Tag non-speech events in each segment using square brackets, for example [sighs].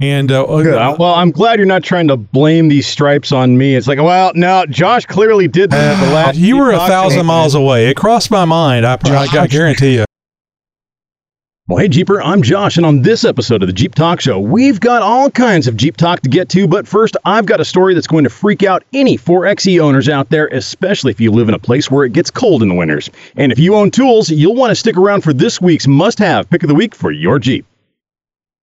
And uh, uh, well, I'm glad you're not trying to blame these stripes on me. It's like, well, no, Josh clearly did that the [sighs] last. you were a thousand miles away. It crossed my mind. I, I, I guarantee you. Well, hey, Jeeper, I'm Josh, and on this episode of the Jeep Talk Show, we've got all kinds of Jeep talk to get to. But first, I've got a story that's going to freak out any 4xe owners out there, especially if you live in a place where it gets cold in the winters. And if you own tools, you'll want to stick around for this week's must have pick of the week for your Jeep.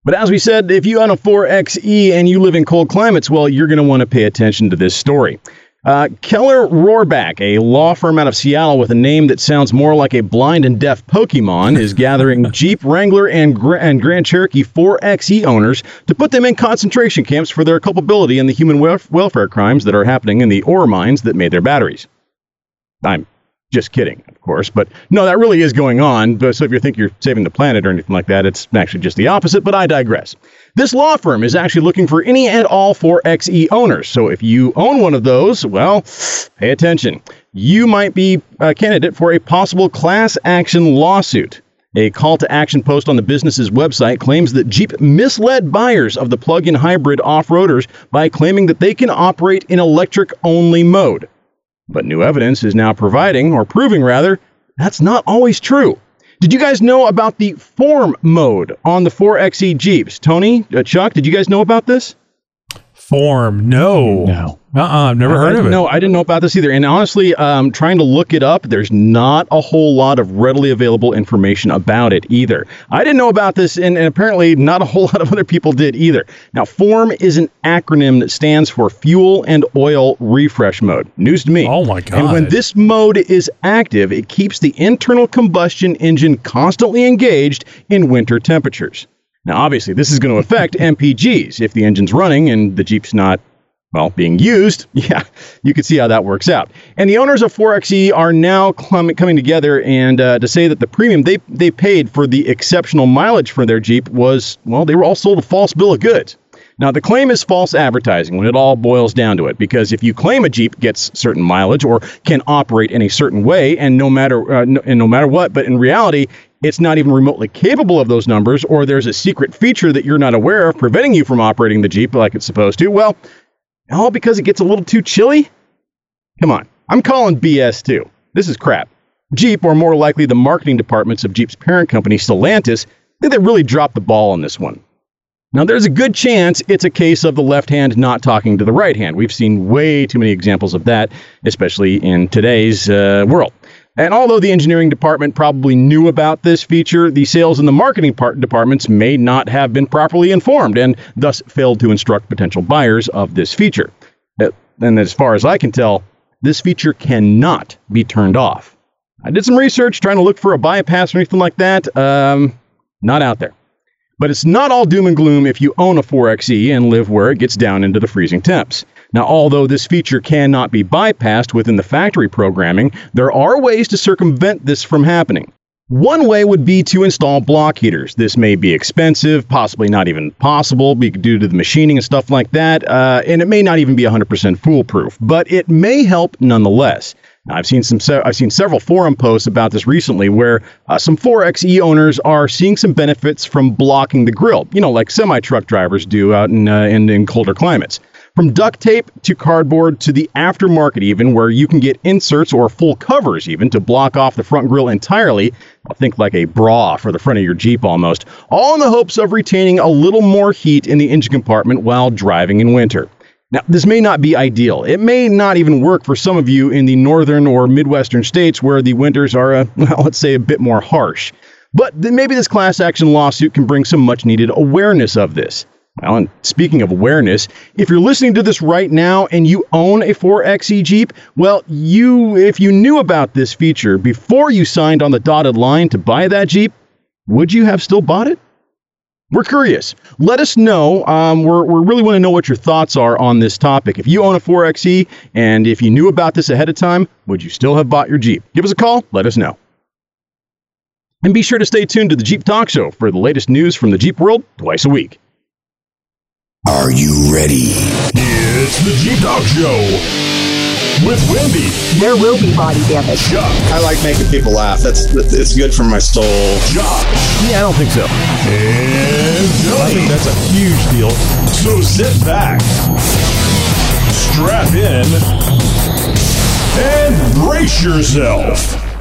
But as we said, if you own a 4xe and you live in cold climates, well, you're going to want to pay attention to this story. Uh, Keller Rohrback, a law firm out of Seattle with a name that sounds more like a blind and deaf Pokemon, is [laughs] gathering Jeep Wrangler and, Gra- and Grand Cherokee 4xe owners to put them in concentration camps for their culpability in the human welfare crimes that are happening in the ore mines that made their batteries. I'm just kidding, of course, but no, that really is going on. So if you think you're saving the planet or anything like that, it's actually just the opposite, but I digress. This law firm is actually looking for any and all 4xe owners. So if you own one of those, well, pay attention. You might be a candidate for a possible class action lawsuit. A call to action post on the business's website claims that Jeep misled buyers of the plug in hybrid off roaders by claiming that they can operate in electric only mode. But new evidence is now providing, or proving rather, that's not always true. Did you guys know about the form mode on the 4xe Jeeps? Tony, uh, Chuck, did you guys know about this? Form, no. No. Uh-uh, I've never I, heard of it. No, I didn't know about this either. And honestly, um, trying to look it up, there's not a whole lot of readily available information about it either. I didn't know about this, and, and apparently not a [laughs] whole lot of other people did either. Now, FORM is an acronym that stands for Fuel and Oil Refresh Mode. News to me. Oh my god! And when this mode is active, it keeps the internal combustion engine constantly engaged in winter temperatures. Now, obviously, this is going to affect [laughs] MPGs if the engine's running and the Jeep's not well, being used, [laughs] yeah, you can see how that works out. And the owners of 4xe are now coming together and uh, to say that the premium they, they paid for the exceptional mileage for their Jeep was, well, they were all sold a false bill of goods. Now, the claim is false advertising when it all boils down to it, because if you claim a Jeep gets certain mileage or can operate in a certain way, and no matter uh, no, and no matter what, but in reality, it's not even remotely capable of those numbers, or there's a secret feature that you're not aware of preventing you from operating the Jeep like it's supposed to, well, all because it gets a little too chilly? Come on, I'm calling BS too. This is crap. Jeep, or more likely the marketing departments of Jeep's parent company, Stellantis, think they really dropped the ball on this one. Now, there's a good chance it's a case of the left hand not talking to the right hand. We've seen way too many examples of that, especially in today's uh, world. And although the engineering department probably knew about this feature, the sales and the marketing part departments may not have been properly informed and thus failed to instruct potential buyers of this feature. Uh, and as far as I can tell, this feature cannot be turned off. I did some research trying to look for a bypass or anything like that. Um, not out there. But it's not all doom and gloom if you own a 4xe and live where it gets down into the freezing temps. Now, although this feature cannot be bypassed within the factory programming, there are ways to circumvent this from happening. One way would be to install block heaters. This may be expensive, possibly not even possible due to the machining and stuff like that, uh, and it may not even be 100% foolproof, but it may help nonetheless. I've seen some. I've seen several forum posts about this recently, where uh, some 4xe owners are seeing some benefits from blocking the grill. You know, like semi truck drivers do out in, uh, in in colder climates. From duct tape to cardboard to the aftermarket, even where you can get inserts or full covers, even to block off the front grill entirely. I think like a bra for the front of your Jeep almost, all in the hopes of retaining a little more heat in the engine compartment while driving in winter. Now, this may not be ideal. It may not even work for some of you in the northern or midwestern states where the winters are, uh, [laughs] well, let's say, a bit more harsh. But maybe this class action lawsuit can bring some much needed awareness of this. Well, and speaking of awareness, if you're listening to this right now and you own a 4xe Jeep, well, you if you knew about this feature before you signed on the dotted line to buy that Jeep, would you have still bought it? We're curious. Let us know. Um, we're, we really want to know what your thoughts are on this topic. If you own a 4xe and if you knew about this ahead of time, would you still have bought your Jeep? Give us a call. Let us know. And be sure to stay tuned to the Jeep Talk Show for the latest news from the Jeep world twice a week. Are you ready? It's the Jeep Talk Show. With Wendy, There will be body damage. Chuck, I like making people laugh. That's it's good for my soul. Josh, Yeah, I don't think so. and I think that's a huge deal. So sit back, strap in, and brace yourself.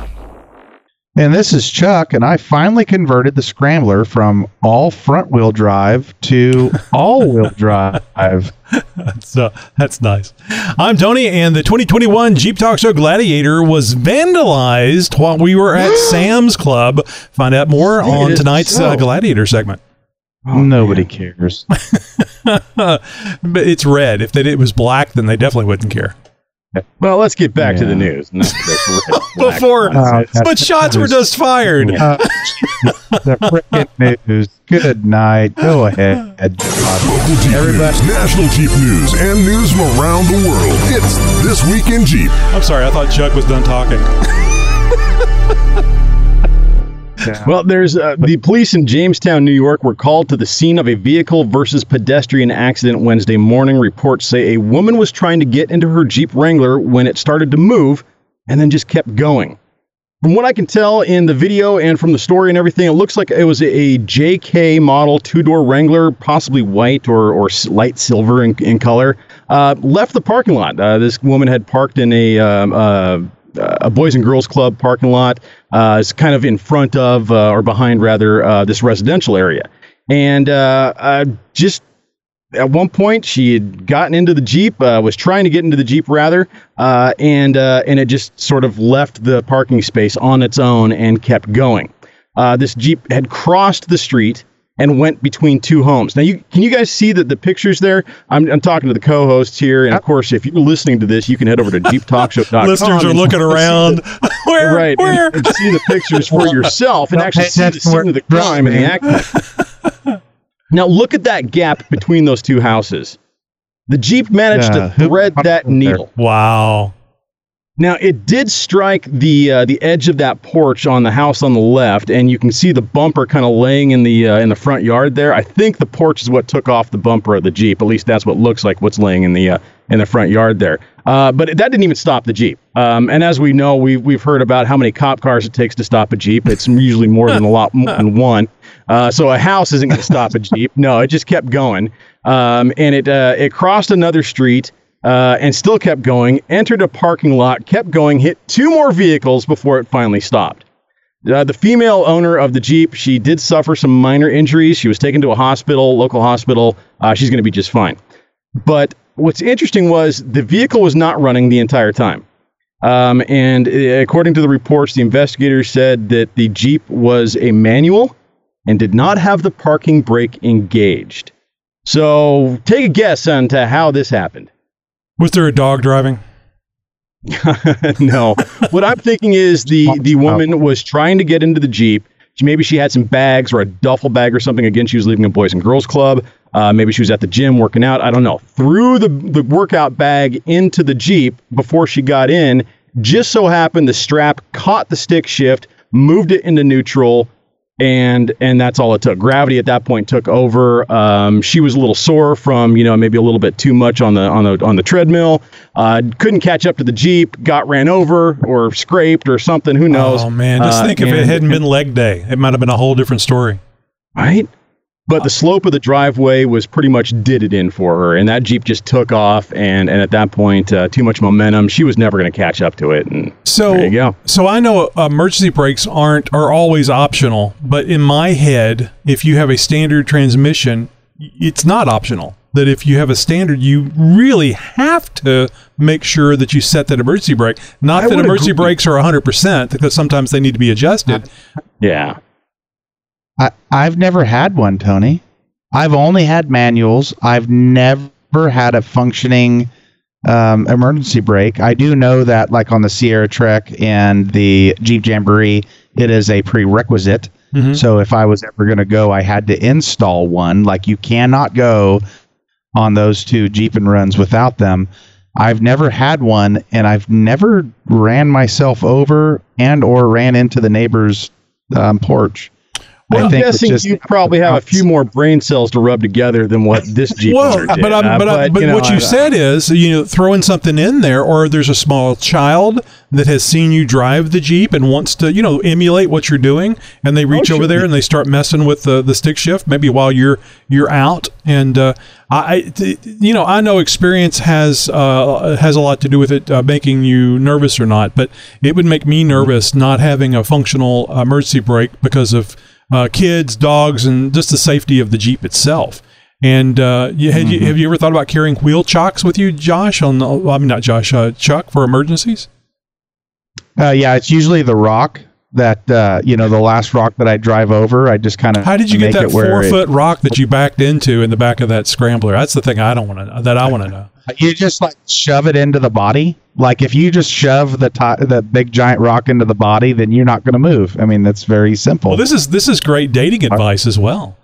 And this is Chuck, and I finally converted the Scrambler from all front wheel drive to all wheel drive. [laughs] So that's nice. I'm Tony, and the 2021 Jeep Talk Show Gladiator was vandalized while we were at [gasps] Sam's Club. Find out more on is tonight's uh. Gladiator segment. Nobody cares. [laughs] but it's red. If it was black, then they definitely wouldn't care. Well, let's get back to the news. Not this red black Before, nonsense. Uh, but shots were just fired. Uh, the frickin' news. Good night. Go ahead. Local Jeep Everybody- news, national Jeep news, and news from around the world. It's This Week in Jeep. I'm sorry, I thought Chuck was done talking. [laughs] Well, there's uh, the police in Jamestown, New York, were called to the scene of a vehicle versus pedestrian accident Wednesday morning. Reports say a woman was trying to get into her Jeep Wrangler when it started to move, and then just kept going. From what I can tell in the video and from the story and everything, it looks like it was a JK model two-door Wrangler, possibly white or or light silver in, in color. Uh, left the parking lot. Uh, this woman had parked in a um, uh, a Boys and Girls Club parking lot. Uh, kind of in front of uh, or behind rather uh, this residential area, and uh, just at one point she had gotten into the jeep uh, was trying to get into the jeep rather uh, and uh, and it just sort of left the parking space on its own and kept going this jeep had crossed the street and went between two homes now you can you guys see that the pictures there I'm, I'm talking to the co-hosts here and of course if you're listening to this you can head over to jeeptalkshow.com Listeners are and looking see the- around. [laughs] [laughs] where? right Where? and, and see the pictures for [laughs] yourself and Don't actually see the attention where scene of the crime and the accident now look at that gap between those two houses the jeep managed Yeah, to who- thread that there? needle wow. Now it did strike the uh, the edge of that porch on the house on the left, and you can see the bumper kind of laying in the uh, in the front yard there. I think the porch is what took off the bumper of the Jeep. At least that's what looks like what's laying in the uh, in the front yard there. Uh, but that didn't even stop the Jeep. Um, and as we know, we've we've heard about how many cop cars it takes to stop a Jeep. It's usually more than a lot more than [laughs] one. Uh, so a house isn't going to stop a Jeep. No, it just kept going, um, and it uh, it crossed another street uh, and still kept going, entered a parking lot, kept going, hit two more vehicles before it finally stopped. Uh, the female owner of the Jeep, she did suffer some minor injuries. She was taken to a hospital, local hospital. Uh, she's going to be just fine. But what's interesting was the vehicle was not running the entire time. Um, and uh, according to the reports, the investigators said that the Jeep was a manual and did not have the parking brake engaged. So take a guess on to how this happened. Was there a dog driving? [laughs] no. What I'm thinking is the the woman was trying to get into the Jeep. She, maybe she had some bags or a duffel bag or something. Again, she was leaving a Boys and Girls Club. Uh, maybe she was at the gym working out. I don't know. Threw the, the workout bag into the Jeep before she got in. Just so happened the strap caught the stick shift, moved it into neutral, and and that's all it took. Gravity at that point took over. Um, she was a little sore from you know maybe a little bit too much on the on the on the treadmill. Uh, couldn't catch up to the jeep. Got ran over or scraped or something. Who knows? Oh man, just Uh, think if it hadn't been leg day, it might have been a whole different story. right. But the slope of the driveway was pretty much did it in for her, and that jeep just took off. And and at that point, uh, too much momentum. She was never going to catch up to it. And So there you go. So I know uh, emergency brakes aren't are always optional, but in my head, if you have a standard transmission, it's not optional. That if you have a standard, you really have to make sure that you set that emergency brake. Not I that emergency agree. brakes are 100% because sometimes they need to be adjusted. Yeah. I, I've never had one, Tony. I've only had manuals. I've never had a functioning um, emergency brake. I do know that, like on the Sierra Trek and the Jeep Jamboree, it is a prerequisite. Mhm. So if I was ever going to go, I had to install one. Like you cannot go on those two Jeep and runs without them. I've never had one, and I've never ran myself over and or ran into the neighbor's um, porch. I'm guessing just- you probably have a few more brain cells to rub together than what this Jeep Well, did. but I'm, Uh, but, I- but you know, what you I- said is, you know, throwing something in there, or there's a small child that has seen you drive the Jeep and wants to, you know, emulate what you're doing, and they reach Oh, over sure. there and they start messing with the, the stick shift, maybe while you're you're out. And uh, I, you know, I know experience has uh, has a lot to do with it uh, making you nervous or not, but it would make me nervous not having a functional emergency brake because of uh, kids, dogs, and just the safety of the Jeep itself. And uh, you, had you, have you ever thought about carrying wheel chocks with you, Josh? On the, I mean, not Josh, uh, Chuck, for emergencies. Uh, yeah, it's usually the rock that uh, you know the last rock that I drive over. I just kind of How did you get that it four it- foot rock that you backed into in the back of that scrambler? That's the thing I don't want to that I want to know. You just like shove it into the body. Like if you just shove the ti the big giant rock into the body, then you're not going to move. I mean, that's very simple. Well, this is this is great dating advice as well.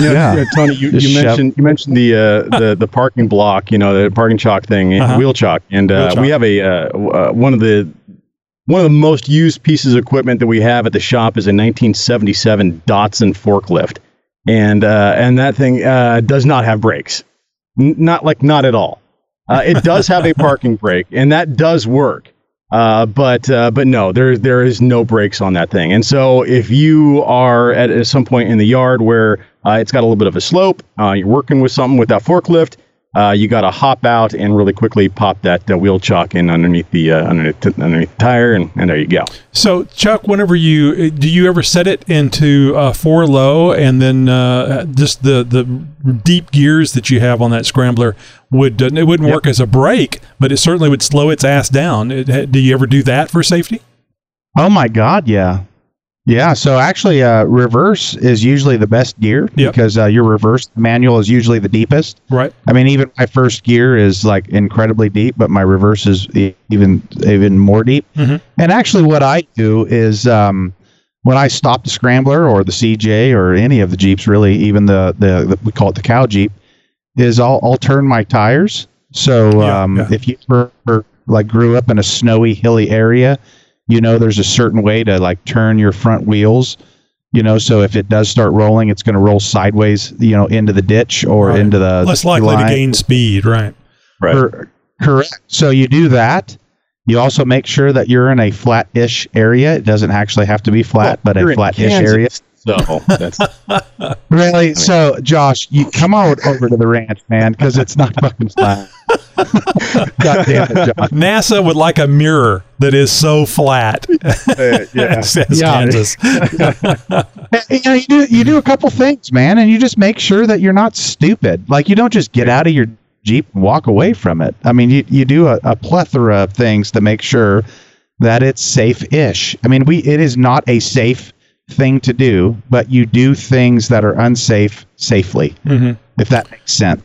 Yeah, Yeah. yeah, Tony, you, Just you shove- mentioned you mentioned the uh, the the parking block, you know, the parking chock thing, Uh-huh. wheel chock, and uh, Wheel chock. we have a uh, uh, one of the one of the most used pieces of equipment that we have at the shop is a 1977 Datsun forklift, and uh, and that thing uh, does not have brakes, N- not like not at all. Uh, it does have a [laughs] parking brake, and that does work. Uh, but uh, but no, there there is no brakes on that thing. And so if you are at, at some point in the yard where uh, it's got a little bit of a slope, uh, you're working with something with that forklift, uh, you got to hop out and really quickly pop that uh, wheel chock in underneath the uh, underneath, t- underneath the tire, and, and there you go. So, Chuck, whenever you do, you ever set it into uh, four low, and then uh, just the the deep gears that you have on that scrambler would uh, it wouldn't work as a brake, but it certainly would slow its ass down. It, do you ever do that for safety? oh my god, yeah, yeah. So actually, uh, reverse is usually the best gear Yep. because uh, your reverse manual is usually the deepest. Right. I mean, even my first gear is like incredibly deep, but my reverse is even even more deep. Mhm. And actually, what I do is um, when I stop the scrambler or the CJ or any of the Jeeps, really, even the the, the we call it the cow Jeep, is I'll I'll turn my tires. So Yeah, um, yeah. if you ever, like grew up in a snowy, hilly area, you know there's a certain way to like turn your front wheels. You know, so if it does start rolling, it's going to roll sideways, you know, into the ditch or Right. into the Less the likely to gain speed, right? Right. Cor- correct. So you do that. You also make sure that you're in a flat-ish area. It doesn't actually have to be flat, but a flat-ish Kansas, area. So that's [laughs] Really? So, Josh, you come on over to the ranch, man, because it's not fucking flat. [laughs] God damn it, Josh. NASA would like a mirror that is so flat. [laughs] yeah. says Yeah. Kansas. You, know, you do you do a couple things, man, and you just make sure that you're not stupid. Like you don't just get out of your Jeep and walk away from it. I mean, you, you do a, a plethora of things to make sure that it's safe-ish. I mean, we it is not a safe thing to do, but you do things that are unsafe safely. Mhm. If that makes sense.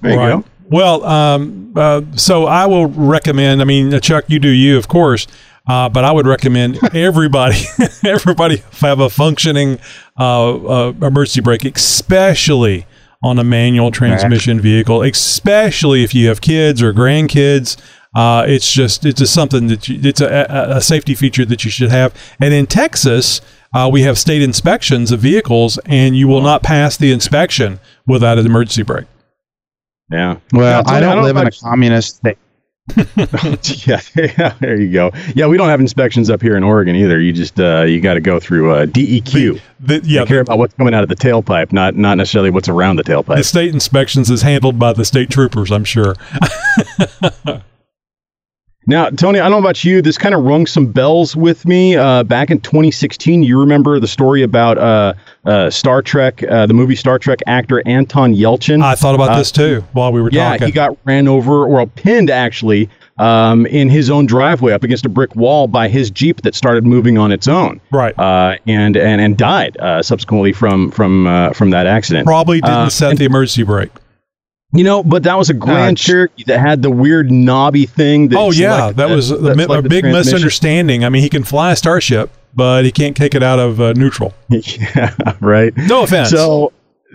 There you right. go. Well, um, uh, so I will recommend. I mean, uh, Chuck, you do you, of course, uh, but I would recommend [laughs] everybody, [laughs] everybody have a functioning uh, uh, emergency brake, especially on a manual transmission vehicle, especially if you have kids or grandkids. Uh, it's just it's just something that you, it's a, a, a safety feature that you should have. And in Texas, uh, we have state inspections of vehicles, and you will not pass the inspection without an emergency brake. Yeah. Well, Yeah, I don't, know live in a communist state. [laughs] [laughs] yeah, yeah, there you go. Yeah, we don't have inspections up here in Oregon either. You just uh, you got to go through uh, DEQ. The, yeah, They care about what's coming out of the tailpipe, not not necessarily what's around the tailpipe. the state inspections is handled by the state troopers, I'm sure. [laughs] Now, Tony, I don't know about you. This kind of rung some bells with me. Uh, back in 2016, you remember the story about uh, uh, Star Trek, uh, the movie Star Trek actor Anton Yelchin. I thought about Uh, this too while we were yeah, talking. he got ran over or pinned actually um, in his own driveway up against a brick wall by his Jeep that started moving on its own. right. Uh, and, and and died uh, subsequently from from uh, from that accident. Probably didn't set the emergency brake. You know, but that was a Grand ch- Cherokee that had the weird knobby thing. That Oh yeah, selected that was a, that selected big misunderstanding. I mean, he can fly a starship, but he can't take it out of uh, neutral. [laughs] yeah, right. No offense. So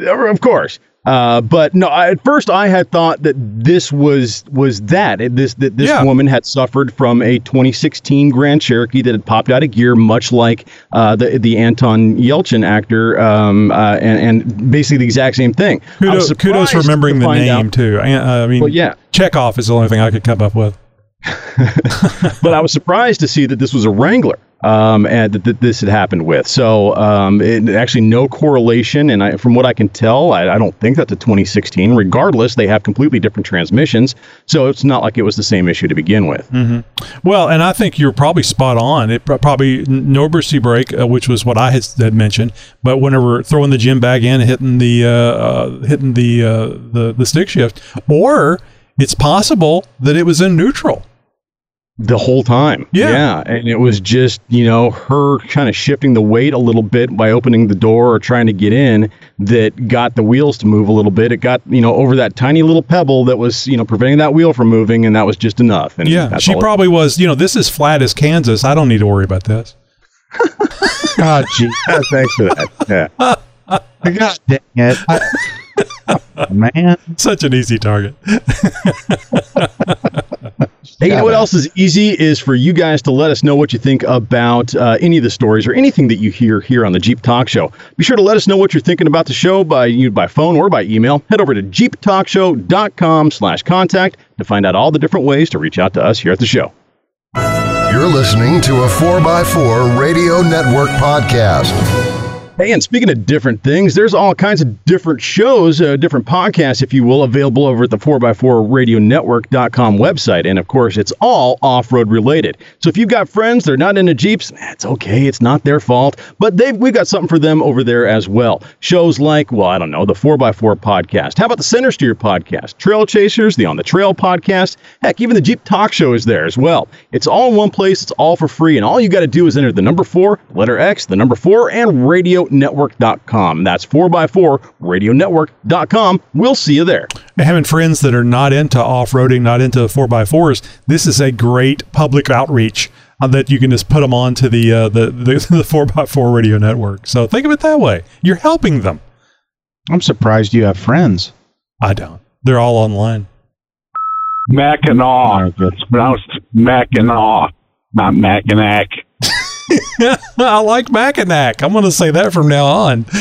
of course. Uh, but no, I, at first I had thought that this was was that It- this that this Yeah. woman had suffered from a 2016 Grand Cherokee that had popped out of gear, much like uh, the the Anton Yelchin actor, um, uh, and and basically the exact same thing. Kudos, kudos for remembering the name out- too. I, uh, I mean, Well, yeah. Chekhov is the only thing I could come up with. [laughs] but I was surprised to see that this was a Wrangler um, and that, this had happened with. So um, it, actually no correlation, and I, from what I can tell, I, I don't think that's a 2016. Regardless, they have completely different transmissions, so it's not like it was the same issue to begin with. Well, and I think you're probably spot on. It pro- probably no emergency brake, uh, which was what I had, had mentioned. But whenever throwing the gym bag in, hitting the uh, uh, hitting the, uh, the the stick shift, or it's possible that it was in neutral. The whole time, Yeah. and it was just you know her kind of shifting the weight a little bit by opening the door or trying to get in that got the wheels to move a little bit. It got you know over that tiny little pebble that was you know preventing that wheel from moving, and that was just enough. And Yeah, she all it- probably was. You know, this is flat as Kansas. I don't need to worry about this. [laughs] God, gee, Thanks for that. Yeah. [laughs] God dang it, I- [laughs] man. Such an easy target. Hey, you know what else is easy is for you guys to let us know what you think about uh, any of the stories or anything that you hear here on the Jeep Talk Show. Be sure to let us know what you're thinking about the show by you by phone or by email. Head over to jeeptalkshow.com/contact to find out all the different ways to reach out to us here at the show. You're listening to a 4x4 Radio Network podcast. Hey, and speaking of different things, there's all kinds of different shows, uh, different podcasts, if you will, available over at the 4x4radionetwork.com website. And of course, it's all off road related. So if you've got friends that are not into Jeeps, it's okay. It's not their fault. But they've, we've got something for them over there as well. Shows like, well, I don't know, the 4x4 podcast. How about the Center Steer podcast? Trail Chasers, the On the Trail podcast. Heck, even the Jeep Talk Show is there as well. It's all in one place. It's all for free. And all you got to do is enter the number four, letter X, the number four, and radionetwork.com. That's 4x4 radionetwork.com. We'll see you there. having friends that are not into off-roading, not into 4x4s, this is a great public outreach uh, that you can just put them on to the, uh, the, the, [laughs] the 4x4 radio network. So think of it that way. You're helping them. I'm surprised you have friends. I don't. They're all online. Mackinac. It's pronounced Mackinac, not Mackinac. [laughs] I like Mackinac. I'm going to say that from now on. [laughs]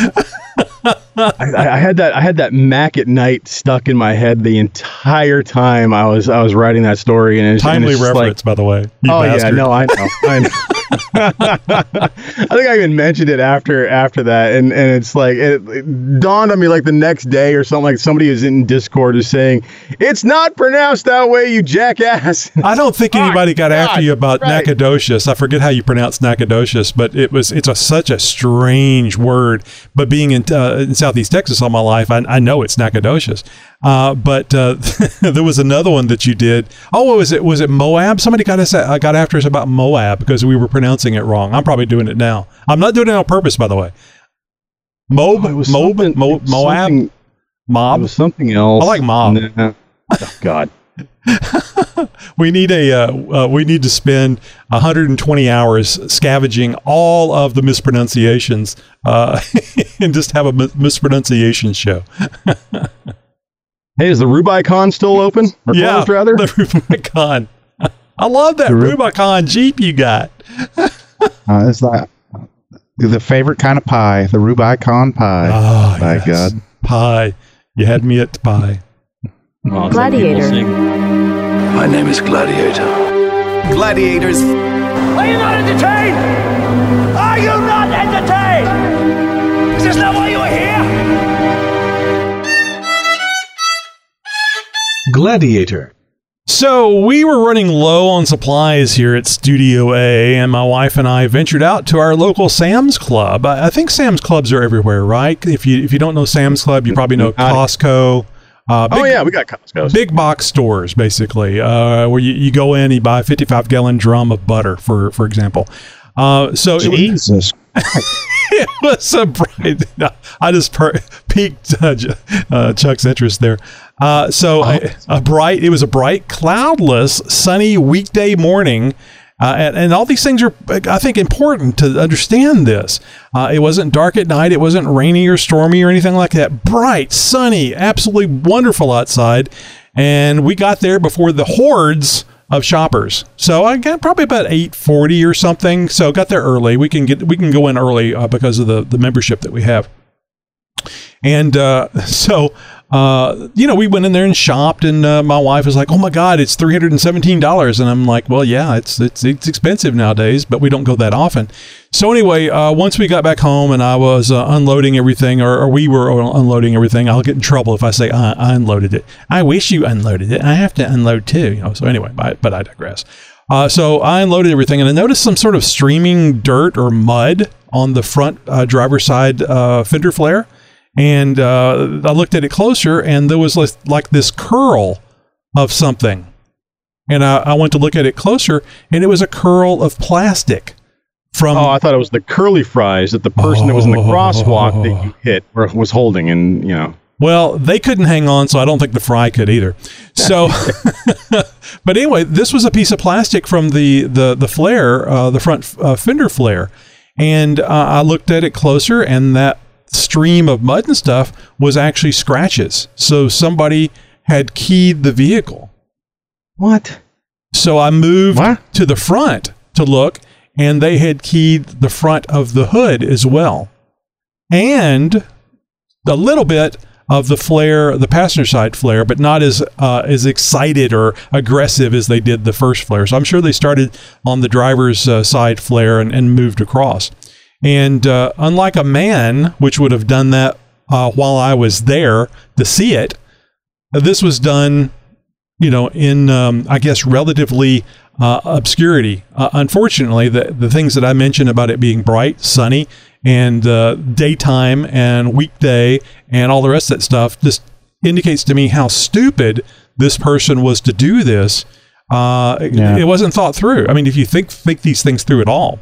I, I had that I had that Mac at night stuck in my head the entire time I was I was writing that story and it's, and Timely it's just reference, by the way. oh bastard. yeah, no, I know. I know. [laughs] I think I even mentioned it after after that, and and it's like it, it dawned on me like the next day or something. Like somebody is in Discord is saying it's not pronounced that way, you jackass. [laughs] I don't think anybody got after you about right. Nacogdoches. I forget how you pronounce Nacogdoches, but it was it's a such a strange word. But being in, uh, in Southeast Texas all my life, I, I know it's Nacogdoches. Uh, but uh, [laughs] there was another one that you did. Oh, what was it? Was it Moab? Somebody got us uh, got after us about Moab because we were pronouncing it wrong. I'm probably doing it now. I'm not doing it on purpose, by the way. Moab, Oh, Moab, Mo, Moab, something- It Mob. was something else. I like mob. Nah. Oh, God. [laughs] [laughs] we need a uh, uh, we need to spend 120 hours scavenging all of the mispronunciations uh, and just have a mispronunciation show. Hey, is the Rubicon still open or yeah, closed rather? the Rubicon. I love that The Ru- Rubicon Jeep you got. Uh, it's like the favorite kind of pie, the Rubicon pie. Oh, My yes. God. pie! You had me at pie. Oh, it's like people Gladiator. My name is Gladiator. Gladiators. Are you not entertained? Are you not entertained? Is this not why you Gladiator. So we were running low on supplies here at Studio A, and my wife and I ventured out to our local Sam's Club. I, I think Sam's Clubs are everywhere, right? If you if you don't know Sam's Club, you probably know Costco. Uh, big, Oh yeah, we got Costco. big box stores basically, uh, where you, you go in, you buy a 55 gallon drum of butter, for for example. Uh, so it, was- Jesus. [laughs] it was a bright. [laughs] I just per- [laughs] piqued uh, uh, Chuck's interest there. Uh, so a, a bright. It was a bright, cloudless, sunny weekday morning, Uh, and, and all these things are, I think, important to understand this. Uh, it wasn't dark at night. It wasn't rainy or stormy or anything like that. Bright, sunny, absolutely wonderful outside. And we got there before the hordes of shoppers. So I got probably about 840 or something. So got there early. We can get, we can go in early uh, because of the, the membership that we have. And uh, [laughs] so uh, you know, we went in there and shopped, and uh, my wife was like, "Oh my God, it's three hundred and seventeen dollars," and I'm like, "Well, yeah, it's it's it's expensive nowadays, but we don't go that often." So anyway, uh, once we got back home and I was uh, unloading everything, or, or, we were unloading everything, I'll get in trouble if I say I, I, unloaded it. I wish you unloaded it. I have to unload too, you know. So anyway, I, but I digress. Uh, so I unloaded everything, and I noticed some sort of streaming dirt or mud on the front uh, driver's side fender flare and uh, I looked at it closer, and there was like, like this curl of something. And I, I, went to look at it closer, and it was a curl of plastic. From oh, I thought it was the curly fries that the person oh, that was in the crosswalk that you hit or was holding, and you know. Well, they couldn't hang on, so I don't think the fry could either. So, [laughs] but anyway, this was a piece of plastic from the the the flare, uh, the front uh, fender flare, and uh, I looked at it closer, and that stream of mud and stuff was actually scratches. So somebody had keyed the vehicle. What? So I moved what? to the front to look, and they had keyed the front of the hood as well. And a little bit of the flare, the passenger side flare, but not as uh, as excited or aggressive as they did the first flare. So I'm sure they started on the driver's uh, side flare and, and moved across. And uh, unlike a man, which would have done that uh, while I was there to see it, this was done, you know, in um, I guess relatively uh, obscurity. Uh, unfortunately, the the things that I mentioned about it being bright, sunny, and uh, daytime and weekday and all the rest of that stuff just indicates to me how stupid this person was to do this. Uh, yeah. it, it wasn't thought through. I mean, if you think think these things through at all.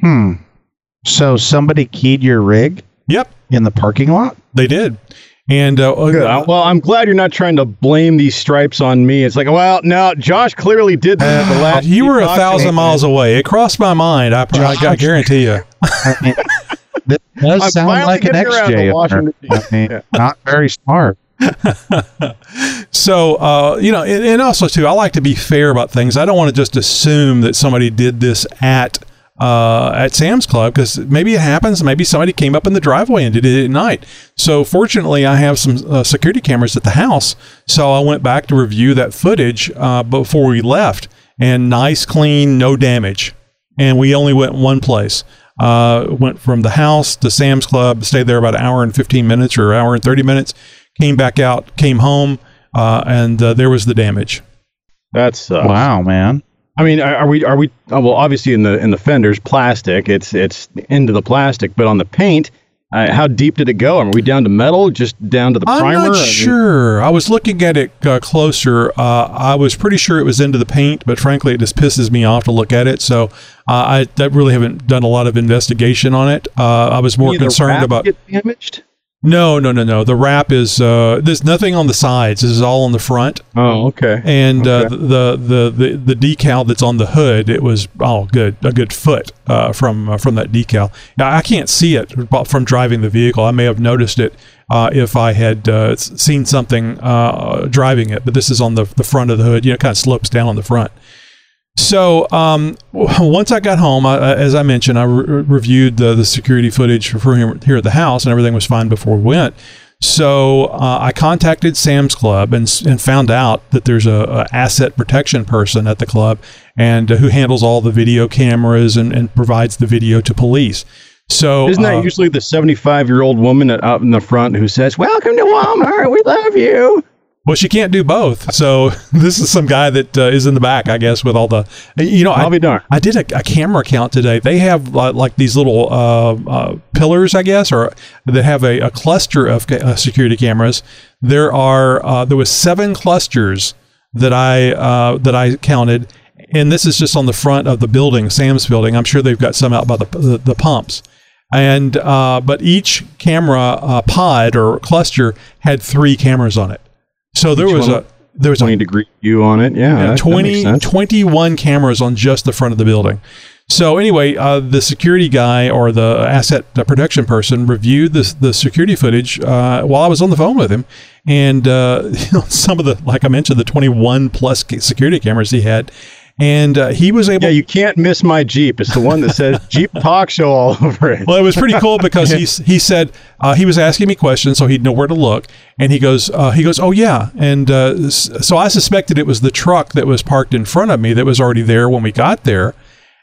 Hmm. So somebody keyed your rig? Yep. In the parking lot? They did. And uh, uh, well, I'm glad you're not trying to blame these stripes on me. It's like, well, no, Josh clearly did that the [sighs] last. you were a thousand miles away. It crossed my mind. I, I, I guarantee you. [laughs] this [laughs] does I'm sound like an XJ. I mean, yeah. Not very smart. [laughs] so uh, you know, and, and also too, I like to be fair about things. I don't want to just assume that somebody did this at uh, at Sam's Club because maybe it happens. Maybe somebody came up in the driveway and did it at night. So fortunately, I have some uh, security cameras at the house. So I went back to review that footage uh, before we left, and nice, clean, no damage. And we only went one place. Uh, went from the house to Sam's Club, stayed there about an hour and 15 minutes or hour and 30 minutes, came back out, came home, uh, and uh, there was the damage. That's wow, man. I mean, are, we are we oh, well? Obviously, in the in the fenders, plastic. It's it's into the plastic, but on the paint, uh, how deep did it go? Are we down to metal? Just down to the I'm primer? I'm not sure. I was looking at it uh, closer. Uh, I was pretty sure it was into the paint, but frankly, it just pisses me off to look at it. So uh, I, I really haven't done a lot of investigation on it. Uh, I was more concerned about damaged. No, no, no, no. The wrap is uh, there's nothing on the sides. This is all on the front. Oh, okay. And uh, okay. Uh, the, the the the decal that's on the hood, it was oh good, a good foot uh, from uh, from that decal. Now I can't see it from driving the vehicle. I may have noticed it uh, if I had uh, seen something driving it, but this is on the the front of the hood. You know, it kind of slopes down on the front. So um, once I got home, I, as I mentioned, I re- reviewed the, the security footage for here, here, at the house, and everything was fine before we went. So uh, I contacted Sam's Club and, and found out that there's a, a asset protection person at the club and uh, who handles all the video cameras and, and provides the video to police. So isn't that uh, usually the 75 year old woman out in the front who says, "Welcome to Walmart, we love you"? Well, she can't do both. So [laughs] this is some guy that uh, is in the back, I guess, with all the, you know, I'll I, be darned. I did a, a, camera count today. They have uh, like these little uh, uh, pillars, I guess, or that have a, a cluster of uh, security cameras. There are uh, there was seven clusters that I that I counted, and this is just on the front of the building, Sam's building. I'm sure they've got some out by the the, the pumps and uh, but each camera uh, pod or cluster had three cameras on it. So there was a there was a 20 degree view on it. Yeah, yeah, that- that 20, makes 21 cameras on just the front of the building. So anyway, uh, the security guy or the asset protection person reviewed the the security footage uh, while I was on the phone with him, and uh, you [laughs] know, some of the like I mentioned the 21 plus security cameras he had, and uh, he was able. Yeah, you can't miss my Jeep. It's the one that says [laughs] Jeep Talk Show all over it. Well, it was pretty cool because he [laughs] he said uh, he was asking me questions, so he'd know where to look, and he goes uh, he goes, oh yeah, and uh, so I suspected it was the truck that was parked in front of me that was already there when we got there,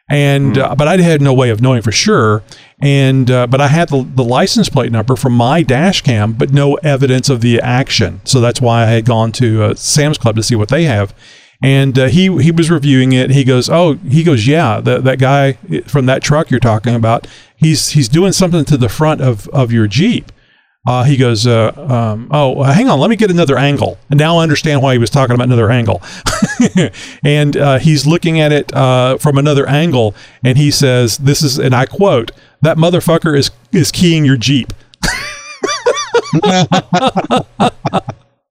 and uh, but I had no way of knowing for sure, and uh, but I had the, the license plate number from my dash cam, but no evidence of the action, so that's why I had gone to uh, Sam's Club to see what they have. And uh, he he was reviewing it. He goes, "Oh, he goes, yeah, that that guy from that truck you're talking about, he's he's doing something to the front of of your Jeep." Uh, he goes, uh, um, "Oh, hang on, let me get another angle." And now I understand why he was talking about another angle. [laughs] and uh, he's looking at it uh, from another angle, and he says, "This is," and I quote, "That motherfucker is is keying your Jeep." [laughs] [laughs]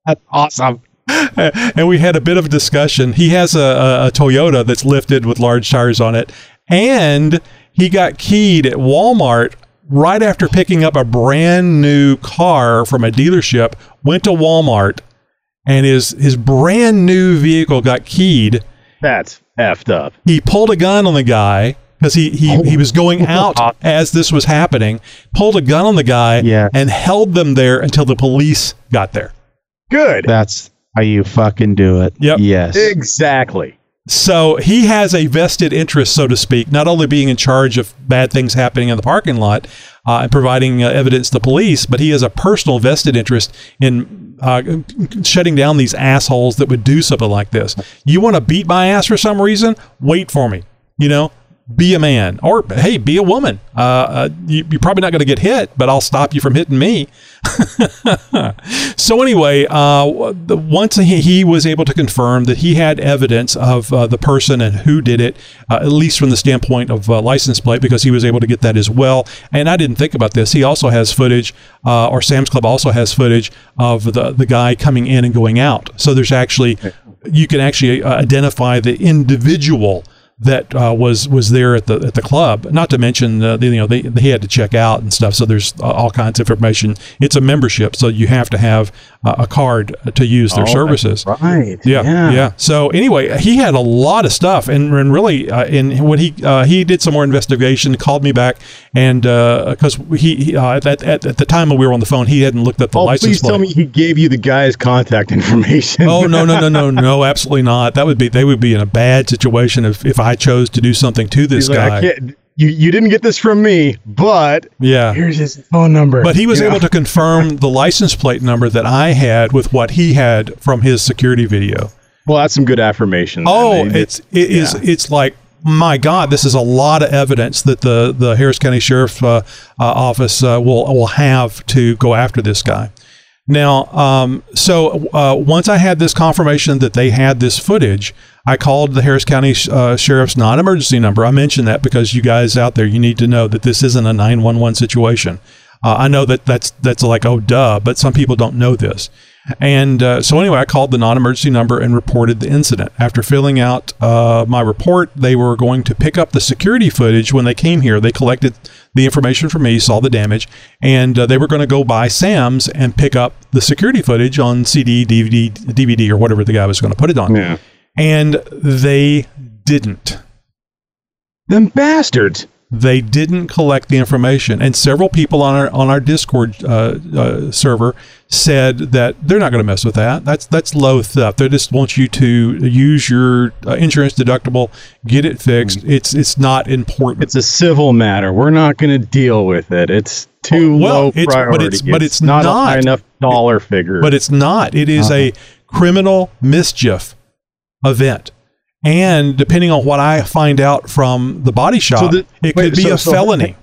That's awesome. [laughs] and we had a bit of a discussion. He has a, a, a Toyota that's lifted with large tires on it, and he got keyed at Walmart right after picking up a brand new car from a dealership. Went to Walmart, and his his brand new vehicle got keyed. That's effed up. He pulled a gun on the guy because he, he, he was going [laughs] out as this was happening. Pulled a gun on the guy Yes. and held them there until the police got there. Good. That's how you fucking do it. Yep. Yes. Exactly. So he has a vested interest, so to speak, not only being in charge of bad things happening in the parking lot uh, and providing uh, evidence to police, but he has a personal vested interest in uh, shutting down these assholes that would do something like this. You want to beat my ass for some reason? Wait for me. You know, be a man, or hey, be a woman. Uh, uh, you, you're probably not going to get hit, but I'll stop you from hitting me. [laughs] so anyway, uh, once he, he was able to confirm that he had evidence of uh, the person and who did it, uh, at least from the standpoint of uh, license plate, because he was able to get that as well. And I didn't think about this. He also has footage, or Sam's Club also has footage of the the guy coming in and going out. So there's actually you can actually identify the individual that uh, was was there at the at the club. Not to mention, uh, the, you know, they, they had to check out and stuff. So there's uh, all kinds of information. It's a membership, so you have to have uh, a card to use their Oh, services. Right. Yeah, yeah, So anyway, he had a lot of stuff, and, and really, uh, and when he uh, he did some more investigation, called me back, and because he, he uh, at, at at the time when we were on the phone, he hadn't looked at the Oh, license please plate. tell me he gave you the guy's contact [laughs] information. Oh no no no no no absolutely not. That would be they would be in a bad situation if, if I chose to do something to this He's like, guy. I can't, you, you didn't get this from me, but yeah. here's his phone number. But he was Yeah. able to confirm the license plate number that I had with what he had from his security video. Well, that's some good affirmation. then. Oh, They- it's it is yeah. it's like my God, this is a lot of evidence that the the Harris County Sheriff uh, uh, Office uh, will will have to go after this guy. Now, um, so uh, once I had this confirmation that they had this footage, I called the Harris County uh, Sheriff's non-emergency number. I mentioned that because you guys out there, you need to know that this isn't a 911 situation. Uh, I know that that's that's like oh duh, but some people don't know this. And uh, so anyway, I called the non-emergency number and reported the incident. After filling out uh, my report, they were going to pick up the security footage when they came here. They collected the information from me, saw the damage, and uh, they were going to go by Sam's and pick up the security footage on CD, DVD, DVD, or whatever the guy was going to put it on. Yeah. And they didn't. Them bastards. They didn't collect the information, and several people on our on our Discord uh, uh, server said that they're not going to mess with that. That's that's low theft. They just want you to use your uh, insurance deductible, get it fixed. It's it's not important. It's a civil matter. We're not going to deal with it. It's too Well, low it's- but priority. it's- but it's not, not. high enough dollar figure. but it's not. It is a criminal mischief event. And depending on what I find out from the body shop, the- it wait, could be so- a so- felony.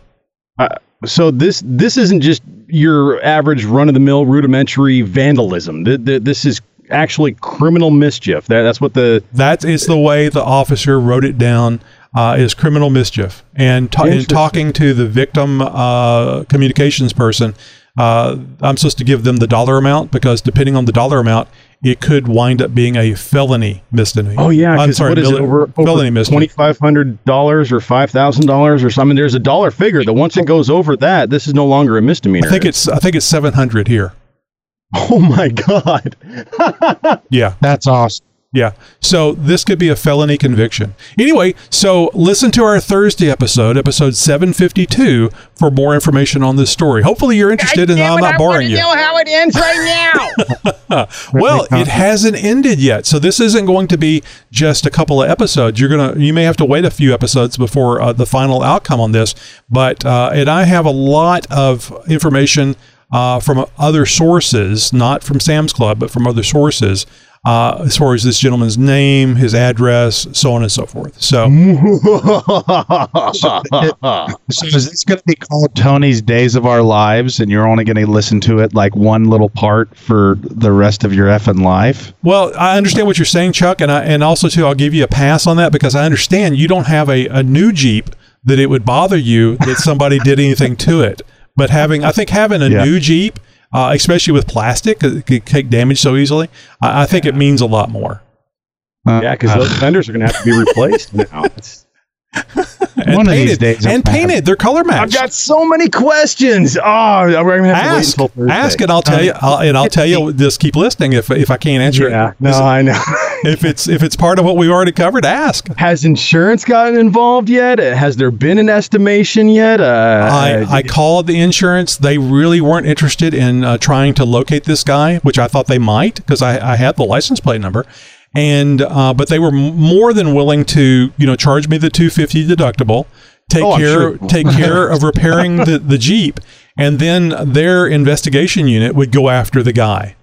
Uh, so this this isn't just your average run of the mill rudimentary vandalism. Th- th- This is actually criminal mischief. That, that's what the That is the way the officer wrote it down. Uh, is criminal mischief, and, ta- and talking to the victim uh, communications person, uh, I'm supposed to give them the dollar amount because depending on the dollar amount, it could wind up being a felony misdemeanor. Oh yeah, I'm sorry, what is it mil- over, felony over misdemeanor. twenty five hundred dollars or five thousand dollars or something? There's a dollar figure that once it goes over that, this is no longer a misdemeanor. I think it's I think it's seven hundred here. [laughs] Oh my god! [laughs] Yeah. That's awesome. Yeah. So this could be a felony conviction. Anyway, so listen to our Thursday episode, episode 752, for more information on this story. Hopefully you're interested and I'm not boring you. know how it ends right now. [laughs] Well, it hasn't ended yet. So this isn't going to be just a couple of episodes. You're going to you may have to wait a few episodes before uh, the final outcome on this, but uh, and I have a lot of information uh, from other sources, not from Sam's Club, but from other sources. Uh, as far as this gentleman's name, his address, so on and so forth. So, So [laughs] is this going to be called Tony's Days of Our Lives, and you're only going to listen to it like one little part for the rest of your effing life? Well, I understand what you're saying, Chuck, and I, and also too, I'll give you a pass on that because I understand you don't have a, a new Jeep that it would bother you that somebody did anything to it. But having, I think having a Yeah. new Jeep, uh, especially with plastic, it can take damage so easily. I, I think it means a lot more. Uh, yeah, because those fenders are going to have to be replaced [laughs] now. It's- And One of painted, these days, and I'll have- painted, they're color matched. I've got so many questions. Oh, we're going to have to wait ask, until Thursday. ask, and I'll tell you, I'll, and I'll tell you. [laughs] Just keep listening if if I can't answer Yeah, it. no, I know. [laughs] If it's if it's part of what we've already covered, ask. Has insurance gotten involved yet? Uh, Has there been an estimation yet? Uh, I, I called the insurance. They really weren't interested in uh, trying to locate this guy, which I thought they might because I, I had the license plate number. And uh, but they were more than willing to you know charge me the two fifty deductible, take Oh, care sure. take [laughs] care of repairing the, the jeep, and then their investigation unit would go after the guy.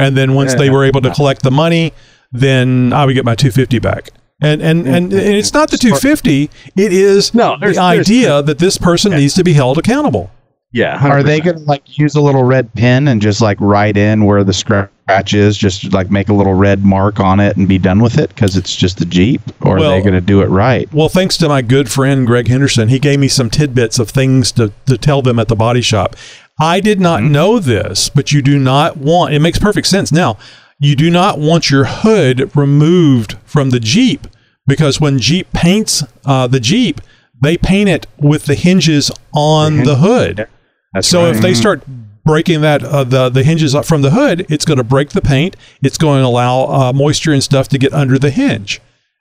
And then once they Yeah. were able to collect the money, then I would get my two fifty back. And and, and and it's not the two fifty; it is No, the idea that this person needs to be held accountable. Yeah. Are they going to like use a little red pen and just like write in where the scratch is, just like make a little red mark on it and be done with it because it's just a Jeep? Or Well- are they going to do it right? Well, thanks to my good friend Greg Henderson, he gave me some tidbits of things to, to tell them at the body shop. I did not know this, but you do not want, it makes perfect sense now. You do not want your hood removed from the Jeep because when Jeep paints uh, the Jeep, they paint it with the hinges on the hood. That's so right. if they start breaking that uh, the the hinges up from the hood, it's going to break the paint. It's going to allow uh, moisture and stuff to get under the hinge.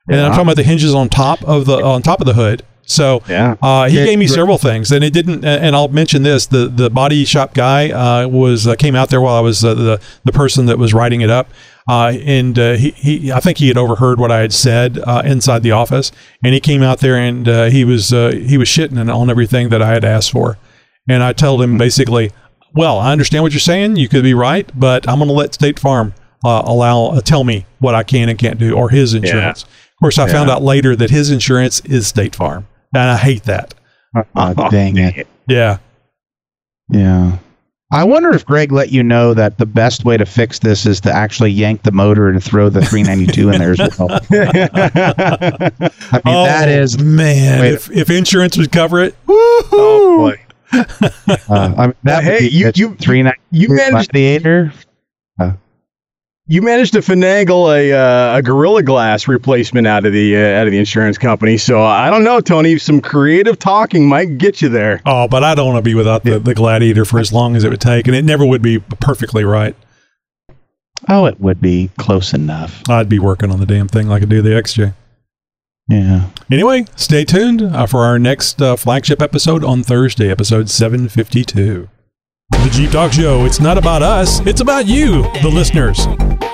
And I'm talking about the hinges on top of the on top of the hood. So Yeah. uh, he Yeah, gave me right. several things, and it didn't. And I'll mention this: the the body shop guy uh, was uh, came out there while I was uh, the the person that was writing it up, uh, and uh, he, he I think he had overheard what I had said uh, inside the office, and he came out there and uh, he was uh, he was shitting on everything that I had asked for, and I told him basically, well, I understand what you're saying. You could be right, but I'm going to let State Farm uh, allow uh, tell me what I can and can't do, or his insurance. Of course, I found out later that his insurance is State Farm, and I hate that. [laughs] Oh, dang it. Yeah. Yeah. I wonder if Greg let you know that the best way to fix this is to actually yank the motor and throw the 392 in there as well. [laughs] I mean, that is, man. If, if insurance would cover it, Oh boy. Uh, I mean, that Hey, would be you- good. you- 392 you managed- Gladiator. You managed to finagle a uh, a Gorilla Glass replacement out of the uh, out of the insurance company. So I don't know, Tony. Some creative talking might get you there. oh, but I don't want to be without the, the Gladiator for as long as it would take, and it never would be perfectly right. Oh, it would be close enough. I'd be working on the damn thing like I do the XJ. Yeah. Anyway, stay tuned uh, for our next uh, flagship episode on Thursday, episode 752. The Jeep Talk Show. It's not about us, it's about you, the listeners.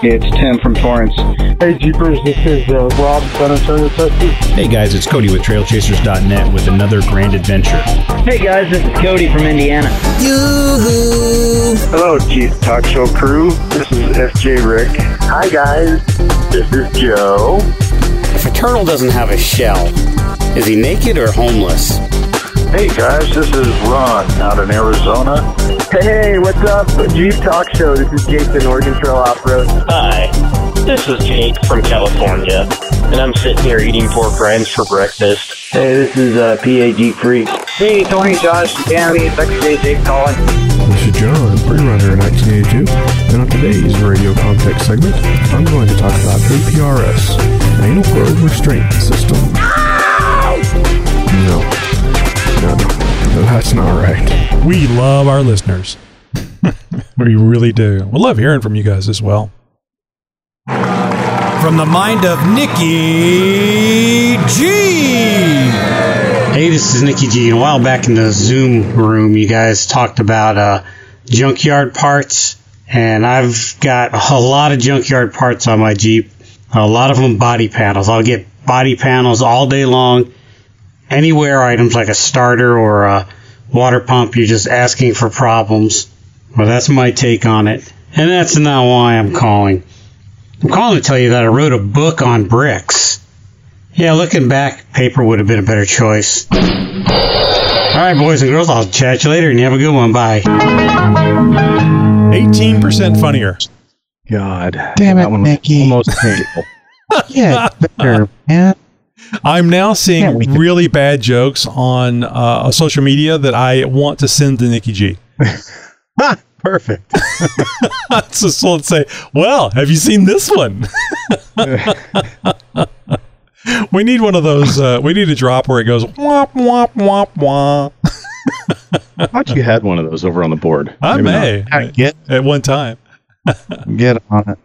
It's Tim from Torrance. Hey Jeepers, this is uh, Rob, San Antonio, Texas. Hey guys, it's Cody with TrailChasers.net with another grand adventure. Hey guys, this is Cody from Indiana. Yoo-hoo! Hello, Jeep Talk Show crew. This is FJ Rick. Hi guys, this is Joe. If a turtle doesn't have a shell, is he naked or homeless? Hey guys, this is Ron out in Arizona. Hey, what's up? Jeep Talk Show. This is Jason, Oregon Trail Off Road. Hi, this is Jake from California, and I'm sitting here eating pork rinds for breakfast. Hey, this is uh, PA Jeep Freak. Hey, Tony, Josh, Danny, it's XJ Jake calling. This is John, pre-runner in 1982, and on today's radio context segment, I'm going to talk about APRS, Anal Probe Restraint System. No, no, no, that's not right. We love our listeners. [laughs] we really do. We love hearing from you guys as well. From the mind of Nikki G. Hey, this is Nikki g G. A while back in the Zoom room, you guys talked about uh, junkyard parts, and I've got a lot of junkyard parts on my Jeep. A lot of them body panels. I'll get body panels all day long. Anywhere items like a starter or a water pump, you're just asking for problems. Well, that's my take on it. And that's not why I'm calling. I'm calling to tell you that I wrote a book on bricks. Yeah, looking back, paper would have been a better choice. All right, boys and girls, I'll chat you later and you have a good one. Bye. 18% funnier. God. Damn it, that one was Nikki. Almost [laughs] painful. Yeah, better, man. I'm now seeing really bad jokes on uh, social media that I want to send to Nikki G. [laughs] [laughs] Perfect. so, so let's say, well, have you seen this one? [laughs] we need one of those. Uh, we need a drop where it goes womp womp womp womp. I thought you had one of those over on the board. I Maybe may not. Get at one time. [laughs] get on it.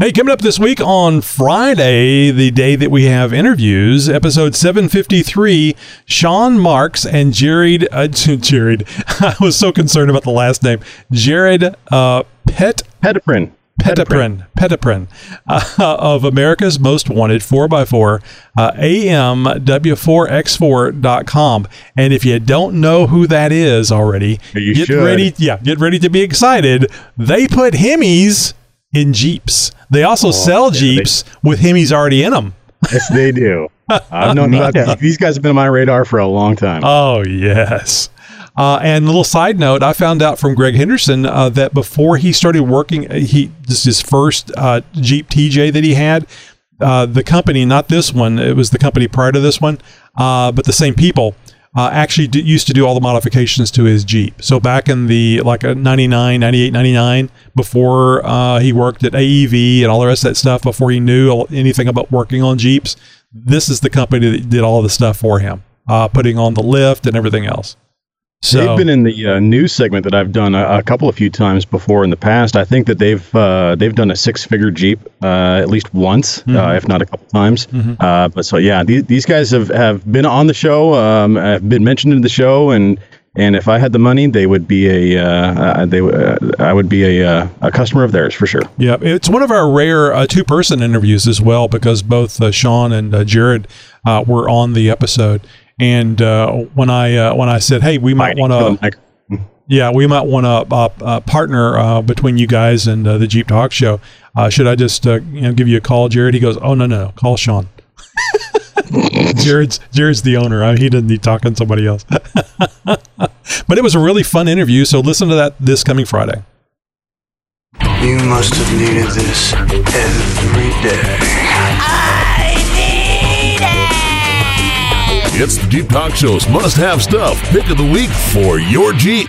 Hey, coming up this week on Friday, the day that we have interviews, episode 753, Sean Marks and Jared, uh, [laughs] Jared, I was so concerned about the last name, Jared uh, Pet Petiprin. Petiprin, Petiprin, uh, of America's Most Wanted 4x4, uh, amw4x4.com. And if you don't know who that is already, You get should. ready. Yeah, get ready to be excited. They put Hemis in Jeeps. They also sell Oh, yeah, they- Jeeps with Hemis already in them. Yes, they do. [laughs] I've known about. These guys have been on my radar for a long time. Oh, yes. Uh, and a little side note, I found out from Greg Henderson uh, that before he started working, uh, he this is his first uh, Jeep TJ that he had. Uh, the company, not this one, it was the company prior to this one, uh, but the same people. Actually used to do all the modifications to his Jeep. So back in the like a 99, 98, 99, before he worked at AEV and all the rest of that stuff, before he knew anything about working on Jeeps, this is the company that did all the stuff for him, putting on the lift and everything else. So they've been in the uh, news segment that I've done a, a couple of few times before in the past. I think that they've uh, they've done a six-figure Jeep uh, at least once, uh, Mhm. if not a couple times. Mhm. Uh, but so yeah, these, these guys have, have been on the show, um, have been mentioned in the show, and and if I had the money, they would be a uh, uh, they uh, I would be a uh, a customer of theirs for sure. Yeah, it's one of our rare uh, two-person interviews as well because both uh, Sean and uh, Jared uh, were on the episode. And uh, when I uh, when I said, "Hey, we might want to," [laughs] yeah, we might want to uh, uh, partner uh, between you guys and uh, the Jeep Talk Show. Uh, should I just uh, you know give you a call, Jared? He goes, "Oh no, no, call Sean." [laughs] Jared's Jared's the owner. I, he doesn't need talking to somebody else. [laughs] but it was a really fun interview. So listen to that this coming Friday. You must have needed this every day. It's the Jeep Talk Show's must have stuff pick of the week for your Jeep.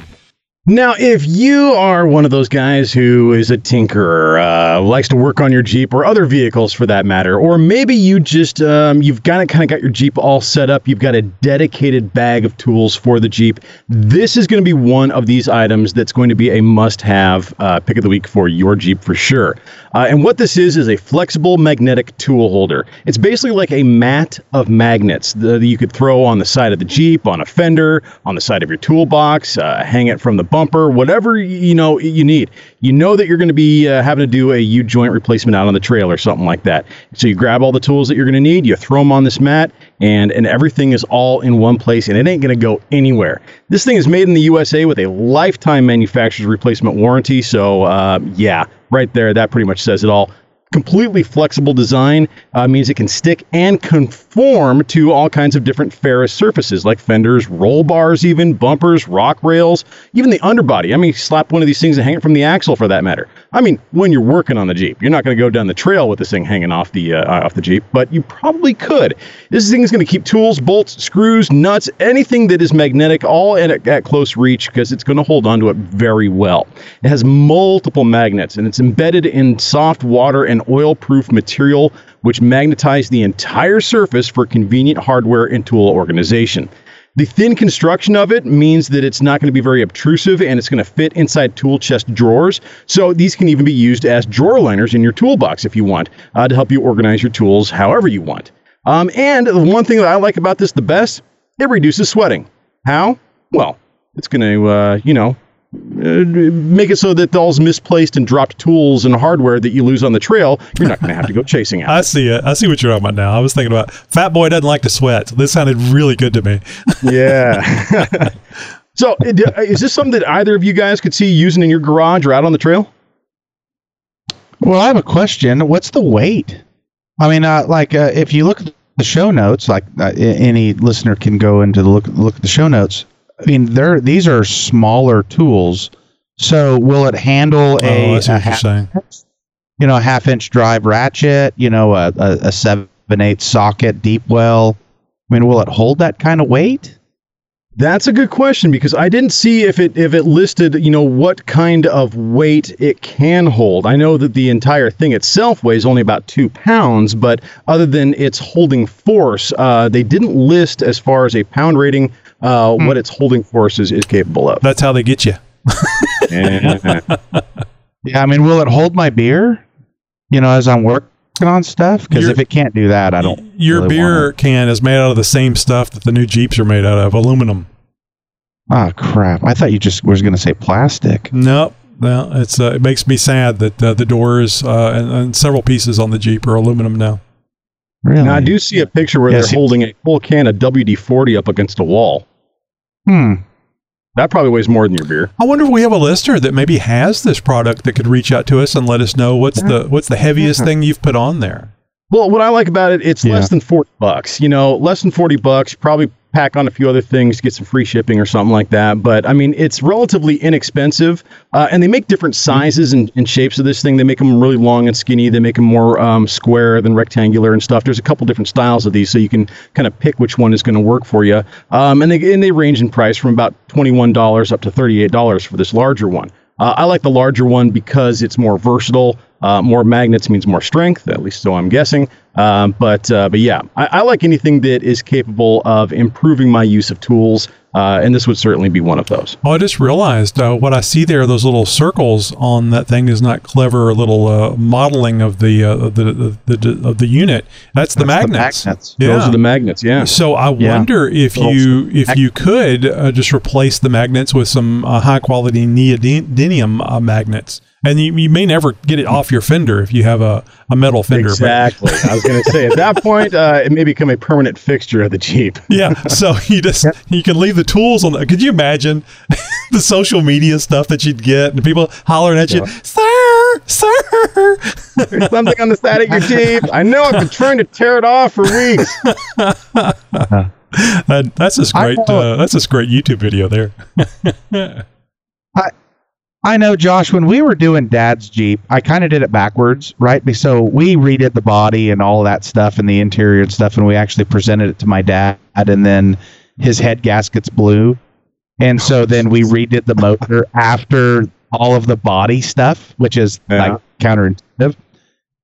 Now, if you are one of those guys who is a tinkerer, uh, likes to work on your Jeep or other vehicles for that matter, or maybe you just um, you've got kind of got your Jeep all set up, you've got a dedicated bag of tools for the Jeep. This is going to be one of these items that's going to be a must-have uh, pick of the week for your Jeep for sure. Uh, and what this is is a flexible magnetic tool holder. It's basically like a mat of magnets that you could throw on the side of the Jeep, on a fender, on the side of your toolbox, uh, hang it from the bumper, whatever you know you need. You know that you're going to be uh, having to do a U joint replacement out on the trail or something like that. So you grab all the tools that you're going to need, you throw them on this mat, and and everything is all in one place, and it ain't going to go anywhere. This thing is made in the USA with a lifetime manufacturer's replacement warranty. So uh, yeah, right there, that pretty much says it all. Completely flexible design uh, means it can stick and conform to all kinds of different ferrous surfaces like fenders, roll bars, even bumpers, rock rails, even the underbody. I mean, slap one of these things and hang it from the axle for that matter. I mean, when you're working on the Jeep, you're not going to go down the trail with this thing hanging off the uh, off the Jeep, but you probably could. This thing is going to keep tools, bolts, screws, nuts, anything that is magnetic, all at, at close reach because it's going to hold onto it very well. It has multiple magnets and it's embedded in soft water and oil-proof material which magnetize the entire surface for convenient hardware and tool organization. The thin construction of it means that it's not going to be very obtrusive and it's going to fit inside tool chest drawers. So these can even be used as drawer liners in your toolbox if you want uh, to help you organize your tools however you want. Um, and the one thing that I like about this the best, it reduces sweating. How? Well, it's going to, uh, you know, make it so that those misplaced and dropped tools and hardware that you lose on the trail, you're not going to have to go [laughs] chasing it. I see it. I see what you're talking about now. I was thinking about Fat Boy doesn't like to sweat. This sounded really good to me. [laughs] yeah. [laughs] so, uh, is this something that either of you guys could see using in your garage or out on the trail? Well, I have a question. What's the weight? I mean, uh, like uh, if you look at the show notes, like uh, any listener can go into the look look at the show notes. I mean, they're these are smaller tools. So will it handle a, oh, a you're half, you know, a half inch drive ratchet? You know, a, a, a seven eight socket deep well. I mean, will it hold that kind of weight? That's a good question because I didn't see if it if it listed, you know, what kind of weight it can hold. I know that the entire thing itself weighs only about two pounds, but other than its holding force, uh, they didn't list as far as a pound rating uh, what its holding force is, is capable of. That's how they get you. Yeah. [laughs] Yeah, I mean, will it hold my beer? You know, as I'm working on stuff? Because if it can't do that, I don't. Your really beer wanna- can is made out of the same stuff that the new Jeeps are made out of, aluminum. Oh crap! I thought you just was going to say plastic. Nope. Well, it's uh, it makes me sad that uh, the doors uh, and, and several pieces on the Jeep are aluminum now. Really? Now I do see a picture where Yeah, they're see- holding a full can of WD forty up against a wall. Hmm. That probably weighs more than your beer. I wonder if we have a listener that maybe has this product that could reach out to us and let us know what's the what's the heaviest thing you've put on there. Well, what I like about it, it's Yeah. less than forty bucks. You know, less than forty bucks. Probably pack on a few other things, get some free shipping or something like that. But I mean, it's relatively inexpensive, uh, and they make different sizes and, and shapes of this thing. They make them really long and skinny. They make them more um, square than rectangular and stuff. There's a couple different styles of these, so you can kind of pick which one is going to work for you. Um, and they and they range in price from about twenty one dollars up to thirty eight dollars for this larger one. Uh, I like the larger one because it's more versatile. Uh, more magnets means more strength, at least so I'm guessing. Um, but uh, but yeah, I, I like anything that is capable of improving my use of tools, uh, and this would certainly be one of those. Oh, I just realized uh, what I see there. Those little circles on that thing is not clever little uh, modeling of the, uh, of the, the, the of the unit. That's the That's the magnets. magnets. Yeah. Those are the magnets. Yeah. So I Yeah. wonder if Little you if you could uh, just replace the magnets with some uh, high quality neodymium uh, magnets, and you, you may never get it off your fender if you have a, a metal fender. but- Exactly. I was going to say at that point, uh, it may become a permanent fixture of the Jeep. [laughs] yeah, so you just you can leave the tools on. The, could you imagine [laughs] the social media stuff that you'd get and people hollering at you, sir, sir? There's something on the side of your Jeep. I know. I've been trying to tear it off for weeks. [laughs] Uh, that's this great. Uh, that's this great YouTube video there. I know, Josh. When we were doing Dad's Jeep, I kind of did it backwards, right? So we redid the body and all that stuff and the interior and stuff, and we actually presented it to my dad, and then his head gaskets blew, and so then we redid the motor after all of the body stuff, which is Yeah. like counterintuitive,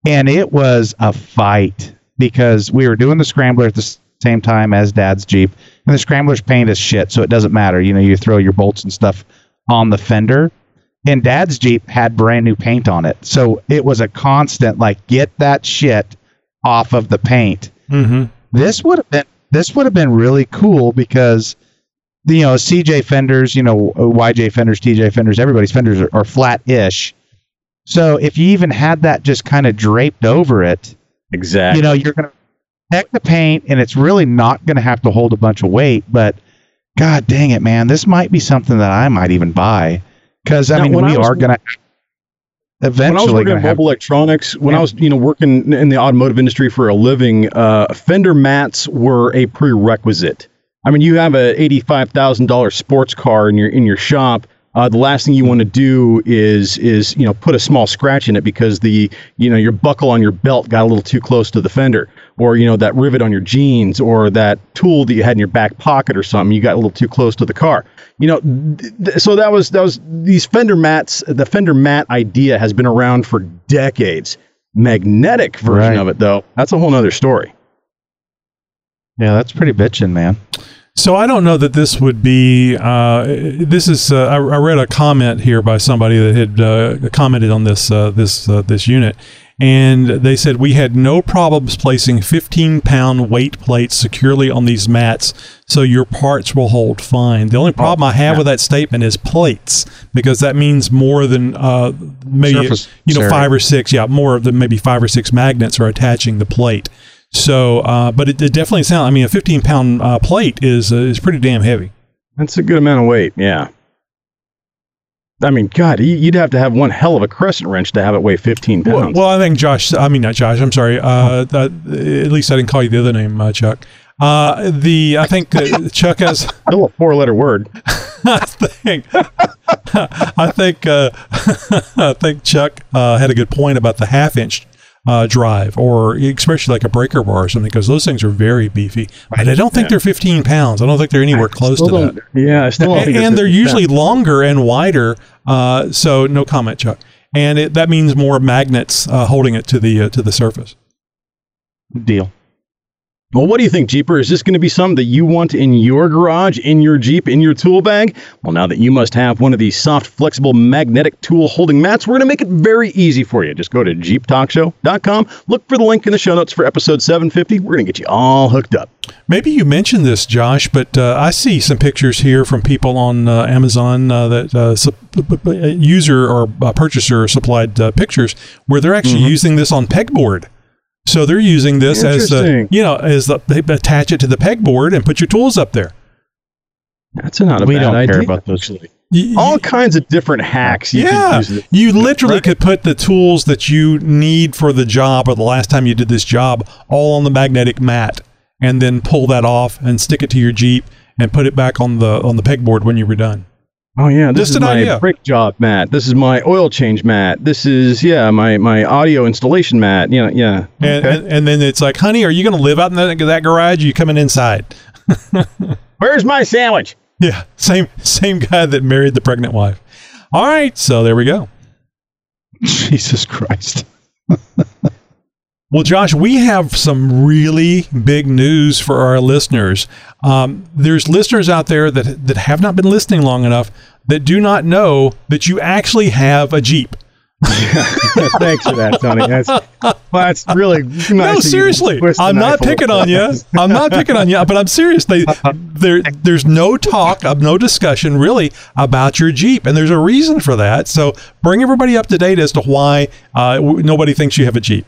and it was a fight because we were doing the scrambler at the same time as Dad's Jeep, and the scrambler's paint is shit, so it doesn't matter. You know, you throw your bolts and stuff on the fender and dad's jeep had brand new paint on it so it was a constant like get that shit off of the paint mm-hmm. this would have been this would have been really cool because you know cj fenders you know yj fenders tj fenders everybody's fenders are, are flat-ish so if you even had that just kind of draped over it Exactly. you know you're going to protect the paint and it's really not going to have to hold a bunch of weight but god dang it man this might be something that i might even buy because i Now, mean we I was- are going to eventually when I was working gonna have- mobile electronics, when Yeah. I was you know working in the automotive industry for a living, uh, fender mats were a prerequisite. I mean, you have a eighty-five thousand dollars sports car in your in your shop. Uh, the last thing you want to do is is you know put a small scratch in it because the you know your buckle on your belt got a little too close to the fender, or you know that rivet on your jeans, or that tool that you had in your back pocket or something you got a little too close to the car. You know, th- th- so that was that was these fender mats. The fender mat idea has been around for decades. Magnetic version Right. of it though, that's a whole nother story. Yeah, that's pretty bitching, man. So I don't know that this would be. Uh, this is. Uh, I, I read a comment here by somebody that had uh, commented on this uh, this uh, this unit, and they said we had no problems placing 15 pound weight plates securely on these mats, so your parts will hold fine. The only problem I have with that statement is plates, because that means more than uh, maybe Surface you know area. five or six. Yeah, more than maybe five or six magnets are attaching the plate. So, uh, but it, it definitely sounds. I mean, a 15 pound uh, plate is uh, is pretty damn heavy. That's a good amount of weight. Yeah. I mean, God, you'd have to have one hell of a crescent wrench to have it weigh 15 pounds. well, I think Josh. I mean, not Josh. I'm sorry. Uh, at least I didn't call you the other name, uh, Chuck. Uh, the I think uh, Chuck has. [laughs] Still a four-letter word. [laughs] I think. [laughs] I think. Uh, I think Chuck uh, had a good point about the half-inch uh, drive, or especially like a breaker bar or something, because those things are very beefy. But I don't think they're 15 pounds. I don't think they're anywhere close to that. Yeah, I still and, think and they're usually pounds. longer and wider. Uh, so no comment, Chuck. And it, that means more magnets uh, holding it to the uh, to the surface. Deal. Well, what do you think, Jeeper? Is this going to be something that you want in your garage, in your Jeep, in your tool bag? Well, now that you must have one of these soft, flexible, magnetic tool holding mats, we're going to make it very easy for you. Just go to JeepTalkShow.com, look for the link in the show notes for episode 750. We're going to get you all hooked up. Maybe you mentioned this, Josh, but uh, I see some pictures here from people on uh, Amazon uh, that uh, sup- user or uh, purchaser supplied uh, pictures where they're actually Mhm. using this on pegboard. So they're using this as the you know as the, they attach it to the pegboard and put your tools up there. That's not a We bad don't idea. care about those. all kinds of different hacks. You yeah, could use. you literally could put the tools that you need for the job or the last time you did this job all on the magnetic mat, and then pull that off and stick it to your Jeep and put it back on the on the pegboard when you were done. Oh yeah, this Just is an my idea. brake job mat. This is my oil change mat. This is yeah my my audio installation mat. Yeah, yeah. And, Okay. and and then it's like, honey, are you going to live out in that, that garage? Or are you coming inside? [laughs] Where's my sandwich? Yeah, same same guy that married the pregnant wife. All right, so there we go. [laughs] Jesus Christ. [laughs] Well, Josh, we have some really big news for our listeners. Um, there's listeners out there that that have not been listening long enough that do not know that you actually have a Jeep. [laughs] Thanks for that, Tony. That's well, that's really nice. no, of you to seriously, I'm not picking on you. I'm not picking on you, but I'm serious. They, there, there's no talk of no discussion really about your Jeep, and there's a reason for that. So bring everybody up to date as to why uh, nobody thinks you have a Jeep.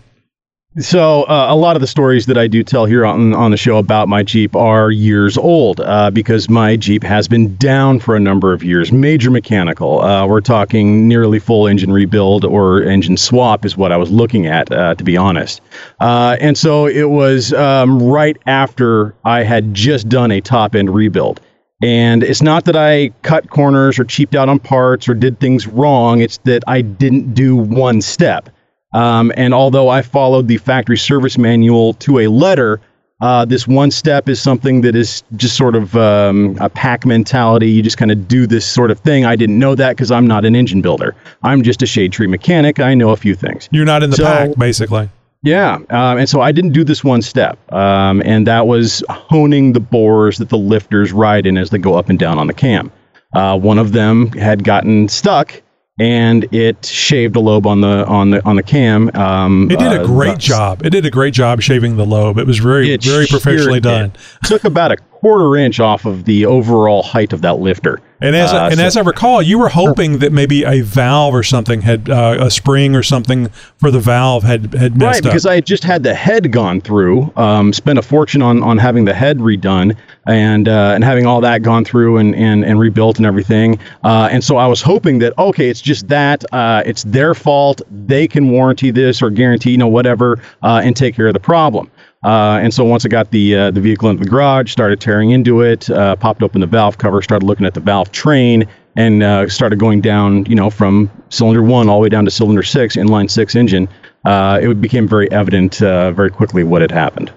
So uh, a lot of the stories that I do tell here on on the show about my Jeep are years old uh, because my Jeep has been down for a number of years. Major mechanical. Uh, we're talking nearly full engine rebuild or engine swap is what I was looking at, uh, to be honest. Uh, and so it was um, right after I had just done a top end rebuild. And it's not that I cut corners or cheaped out on parts or did things wrong. It's that I didn't do one step. Um, and although I followed the factory service manual to a letter, uh, this one step is something that is just sort of um, a pack mentality. You just kind of do this sort of thing. I didn't know that because I'm not an engine builder. I'm just a shade tree mechanic. I know a few things. You're not in the So- pack, basically. Yeah, um, and so I didn't do this one step, um, and that was honing the bores that the lifters ride in as they go up and down on the cam. Uh, one of them had gotten stuck, and it shaved a lobe on the on the on the cam. Um, It did a uh, great job. It did a great job shaving the lobe. It was very, It very professionally done. Took about a quarter inch off of the overall height of that lifter. And as Uh, and so- as I recall, you were hoping that maybe a valve or something had uh, a spring or something for the valve had had messed right, because up. I had just had the head gone through, um, spent a fortune on, on having the head redone, and uh, and having all that gone through and, and, and rebuilt and everything. Uh, and so I was hoping that okay, it's just that uh, it's their fault. They can warranty this or guarantee, you know, whatever, uh, and take care of the problem. Uh, and so once I got the uh, the vehicle into the garage, started tearing into it, uh, popped open the valve cover, started looking at the valve train, and uh, started going down, you know, from cylinder one all the way down to cylinder six, inline six engine. Uh, it became very evident uh, very quickly what had happened.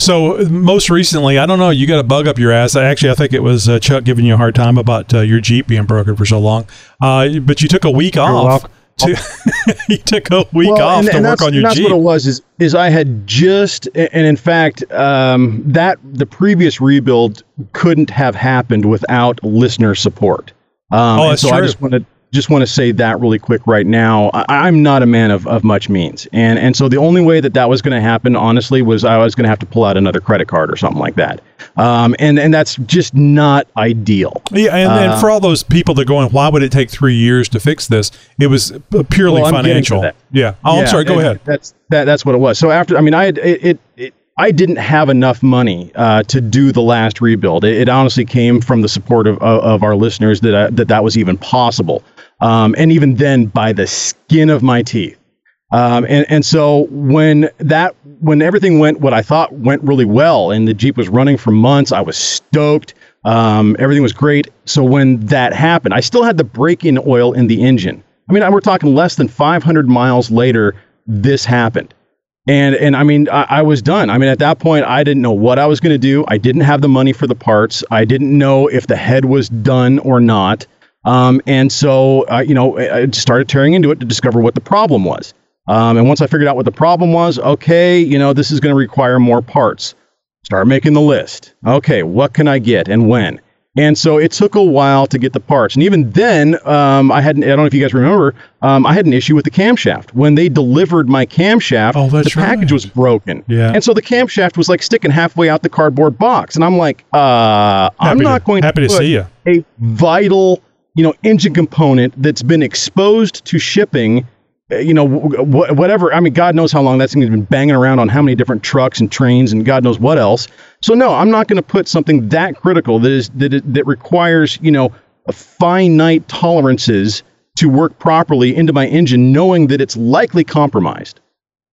So most recently, I don't know, you got a bug up your ass. Actually, I think it was uh, Chuck giving you a hard time about uh, your Jeep being broken for so long. Uh, but you took a week off. To, you [laughs] took a week Well, off and- to and work on your and that's Jeep. what it was. Is is I had just, and in fact, um, that the previous rebuild couldn't have happened without listener support. Um, Oh, that's so I true. just want to just want to say that really quick right now. I, I'm not a man of, of much means, and and so the only way that that was going to happen, honestly, was I was going to have to pull out another credit card or something like that. Um, and and that's just not ideal. Yeah, and, Uh, and for all those people that are going, why would it take three years to fix this? It was uh, purely Well, I'm getting to financial. Yeah. Oh, I'm sorry. Go ahead. That's that. That's what it was. So after, I mean, I had it. it, it I didn't have enough money uh, to do the last rebuild. It, it honestly came from the support of, of, of our listeners that I, that that was even possible, um, and even then, by the skin of my teeth. Um, and and so when that when everything went what I thought went really well, and the Jeep was running for months, I was stoked. Um, everything was great. So when that happened, I still had the break-in oil in the engine. I mean, we're talking less than 500 miles later, this happened. And and I mean, I, I was done. I mean, at that point, I didn't know what I was going to do. I didn't have the money for the parts. I didn't know if the head was done or not. Um, and so, uh, you know, I started tearing into it to discover what the problem was. Um, and once I figured out what the problem was, okay, you know, this is going to require more parts. Start making the list. Okay, what can I get and when? And so it took a while to get the parts. And even then, um, I had I don't know if you guys remember, um, I had an issue with the camshaft. When they delivered my camshaft, oh, the package was broken. Yeah. And so the camshaft was like sticking halfway out the cardboard box. And I'm like, uh, I'm Happy to- not going happy to put see ya. a vital, you know, engine component that's been exposed to shipping uh, you know, whatever. I mean, God knows how long that thing has been banging around on how many different trucks and trains and God knows what else. So no, I'm not going to put something that critical that is that that requires you know finite tolerances to work properly into my engine, knowing that it's likely compromised.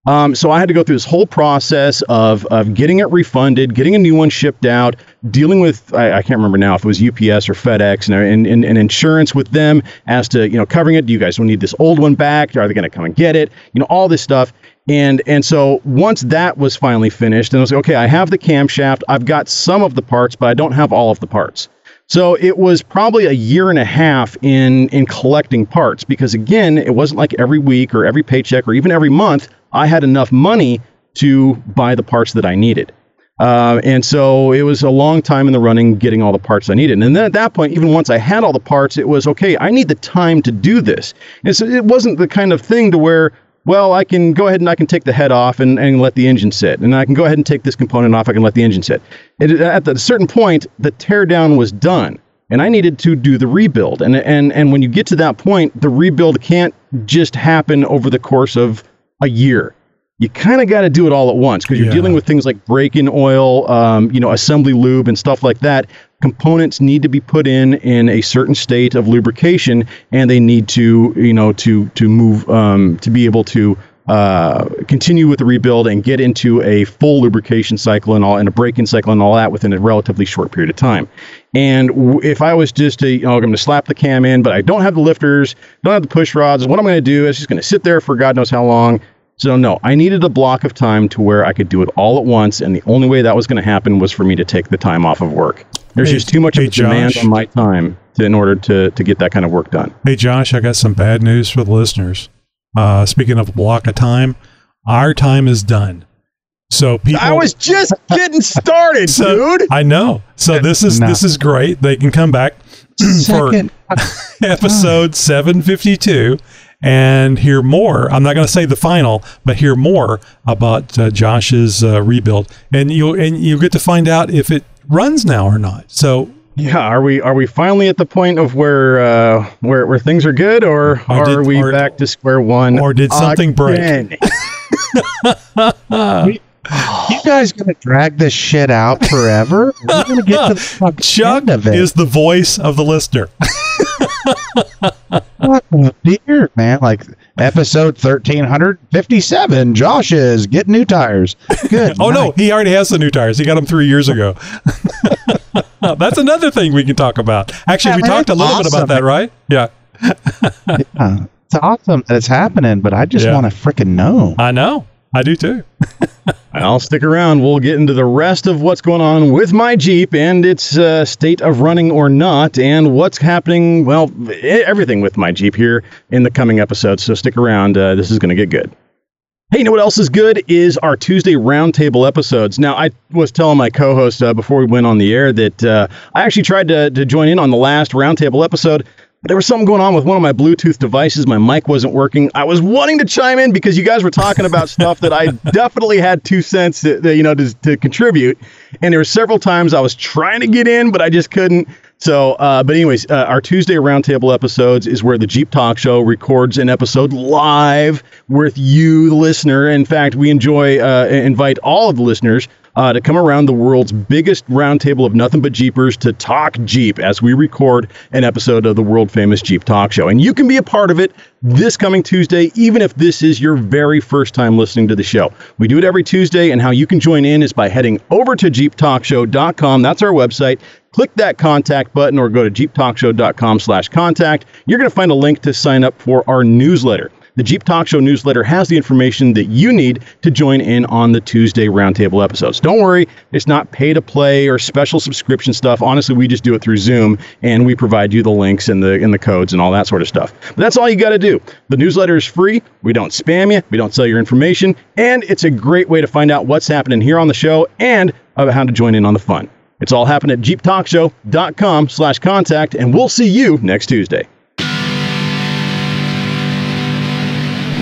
Um, so I had to go through this whole process of, of getting it refunded, getting a new one shipped out, dealing with I, I can't remember now if it was UPS or FedEx, and, and, and, insurance with them as to you know covering it. Do you guys need this old one back? Are they going to come and get it? You know all this stuff. And and so once that was finally finished, and I was like, okay, I have the camshaft, I've got some of the parts, but I don't have all of the parts. So it was probably a year and a half in in collecting parts because again, it wasn't like every week or every paycheck or even every month I had enough money to buy the parts that I needed. Uh, and so it was a long time in the running getting all the parts I needed. And then at that point, even once I had all the parts, it was okay, I need the time to do this. And so it wasn't the kind of thing to where, well, I can go ahead and I can take the head off and, and let the engine sit. And I can go ahead and take this component off, I can let the engine sit. It, at a certain point, the teardown was done. And I needed to do the rebuild. And, and, and when you get to that point, the rebuild can't just happen over the course of a year you kind of got to do it all at once because you're Yeah. dealing with things like break-in oil, um, you know, assembly lube and stuff like that. Components need to be put in in a certain state of lubrication, and they need to, you know, to to move um, to be able to uh, continue with the rebuild and get into a full lubrication cycle and all, and a break-in cycle and all that within a relatively short period of time. And w- if I was just to, you know, I'm going to slap the cam in, but I don't have the lifters, don't have the push rods, what I'm going to do is just going to sit there for God knows how long. So no, I needed a block of time to where I could do it all at once, and the only way that was going to happen was for me to take the time off of work. There's Hey- just too much hey, of a demand Josh. on my time to, in order to to get that kind of work done. Hey, Josh, I got some bad news for the listeners. Uh, speaking of a block of time, our time is done. So people, I was just [laughs] getting started, So- dude. I know. So this is No. this is great. They can come back [clears throat] for [laughs] episode 752 and hear more. I'm not going to say the final, but hear more about uh, Josh's uh, rebuild, and you'll and you'll get to find out if it runs now or not. So Yeah, are we are we finally at the point of where uh, where where things are good, or, Or are did- we or- back to square one? or did something break? [laughs] [laughs] again? You guys gonna drag this shit out forever? We're gonna get to the Chuck end of it. is the voice of the listener. [laughs] What dear man? Like episode thirteen hundred fifty-seven. Josh is getting new tires. Good. [laughs] oh no, he already has the new tires. He got them three years ago. [laughs] That's another thing we can talk about. Actually, Yeah, we man, talked a little bit about that, right? Yeah, Yeah, it's awesome that it's happening, but I just Yeah. want to freaking know. I know. I do too. [laughs] I'll stick around. We'll get into the rest of what's going on with my Jeep and its uh, state of running or not, and what's happening. Well, everything with my Jeep here in the coming episodes. So stick around. Uh, this is going to get good. Hey, you know what else is good is our Tuesday roundtable episodes. Now, I was telling my co-host uh, before we went on the air that uh, I actually tried to, to join in on the last roundtable episode, but there was something going on with one of my Bluetooth devices. My mic wasn't working. I was wanting to chime in because you guys were talking about stuff that I [laughs] definitely had two cents, to, to, you know, to, to contribute. And there were several times I was trying to get in, but I just couldn't. So, uh, but anyways, uh, our Tuesday roundtable episodes is where the Jeep Talk Show records an episode live with you, the listener. In fact, we enjoy uh, invite all of the listeners uh, to come around the world's biggest roundtable of nothing but Jeepers to talk Jeep as we record an episode of the world famous Jeep Talk Show. And you can be a part of it this coming Tuesday, even if this is your very first time listening to the show. We do it every Tuesday, and how you can join in is by heading over to jeeptalkshow.com. That's our website. Click that contact button or go to jeeptalkshow.com slash contact. You're going to find a link to sign up for our newsletter. The Jeep Talk Show newsletter has the information that you need to join in on the Tuesday roundtable episodes. Don't worry, it's not pay to play or special subscription stuff. Honestly, we just do it through Zoom and we provide you the links and the and the codes and all that sort of stuff. But that's all you got to do. The newsletter is free. We don't spam you. We don't sell your information, and it's a great way to find out what's happening here on the show and about how to join in on the fun. It's all happening at jeeptalkshow.com slash contact, and we'll see you next Tuesday.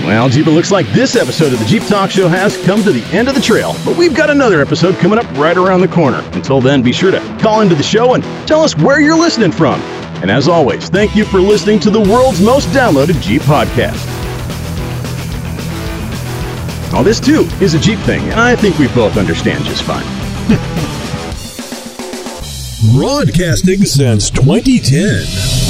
Well, Jeep, it looks like this episode of the Jeep Talk Show has come to the end of the trail, but we've got another episode coming up right around the corner. Until then, be sure to call into the show and tell us where you're listening from. And as always, thank you for listening to the world's most downloaded Jeep podcast. Now, this too is a Jeep thing, and I think we both understand just fine. [laughs] Broadcasting since 2010.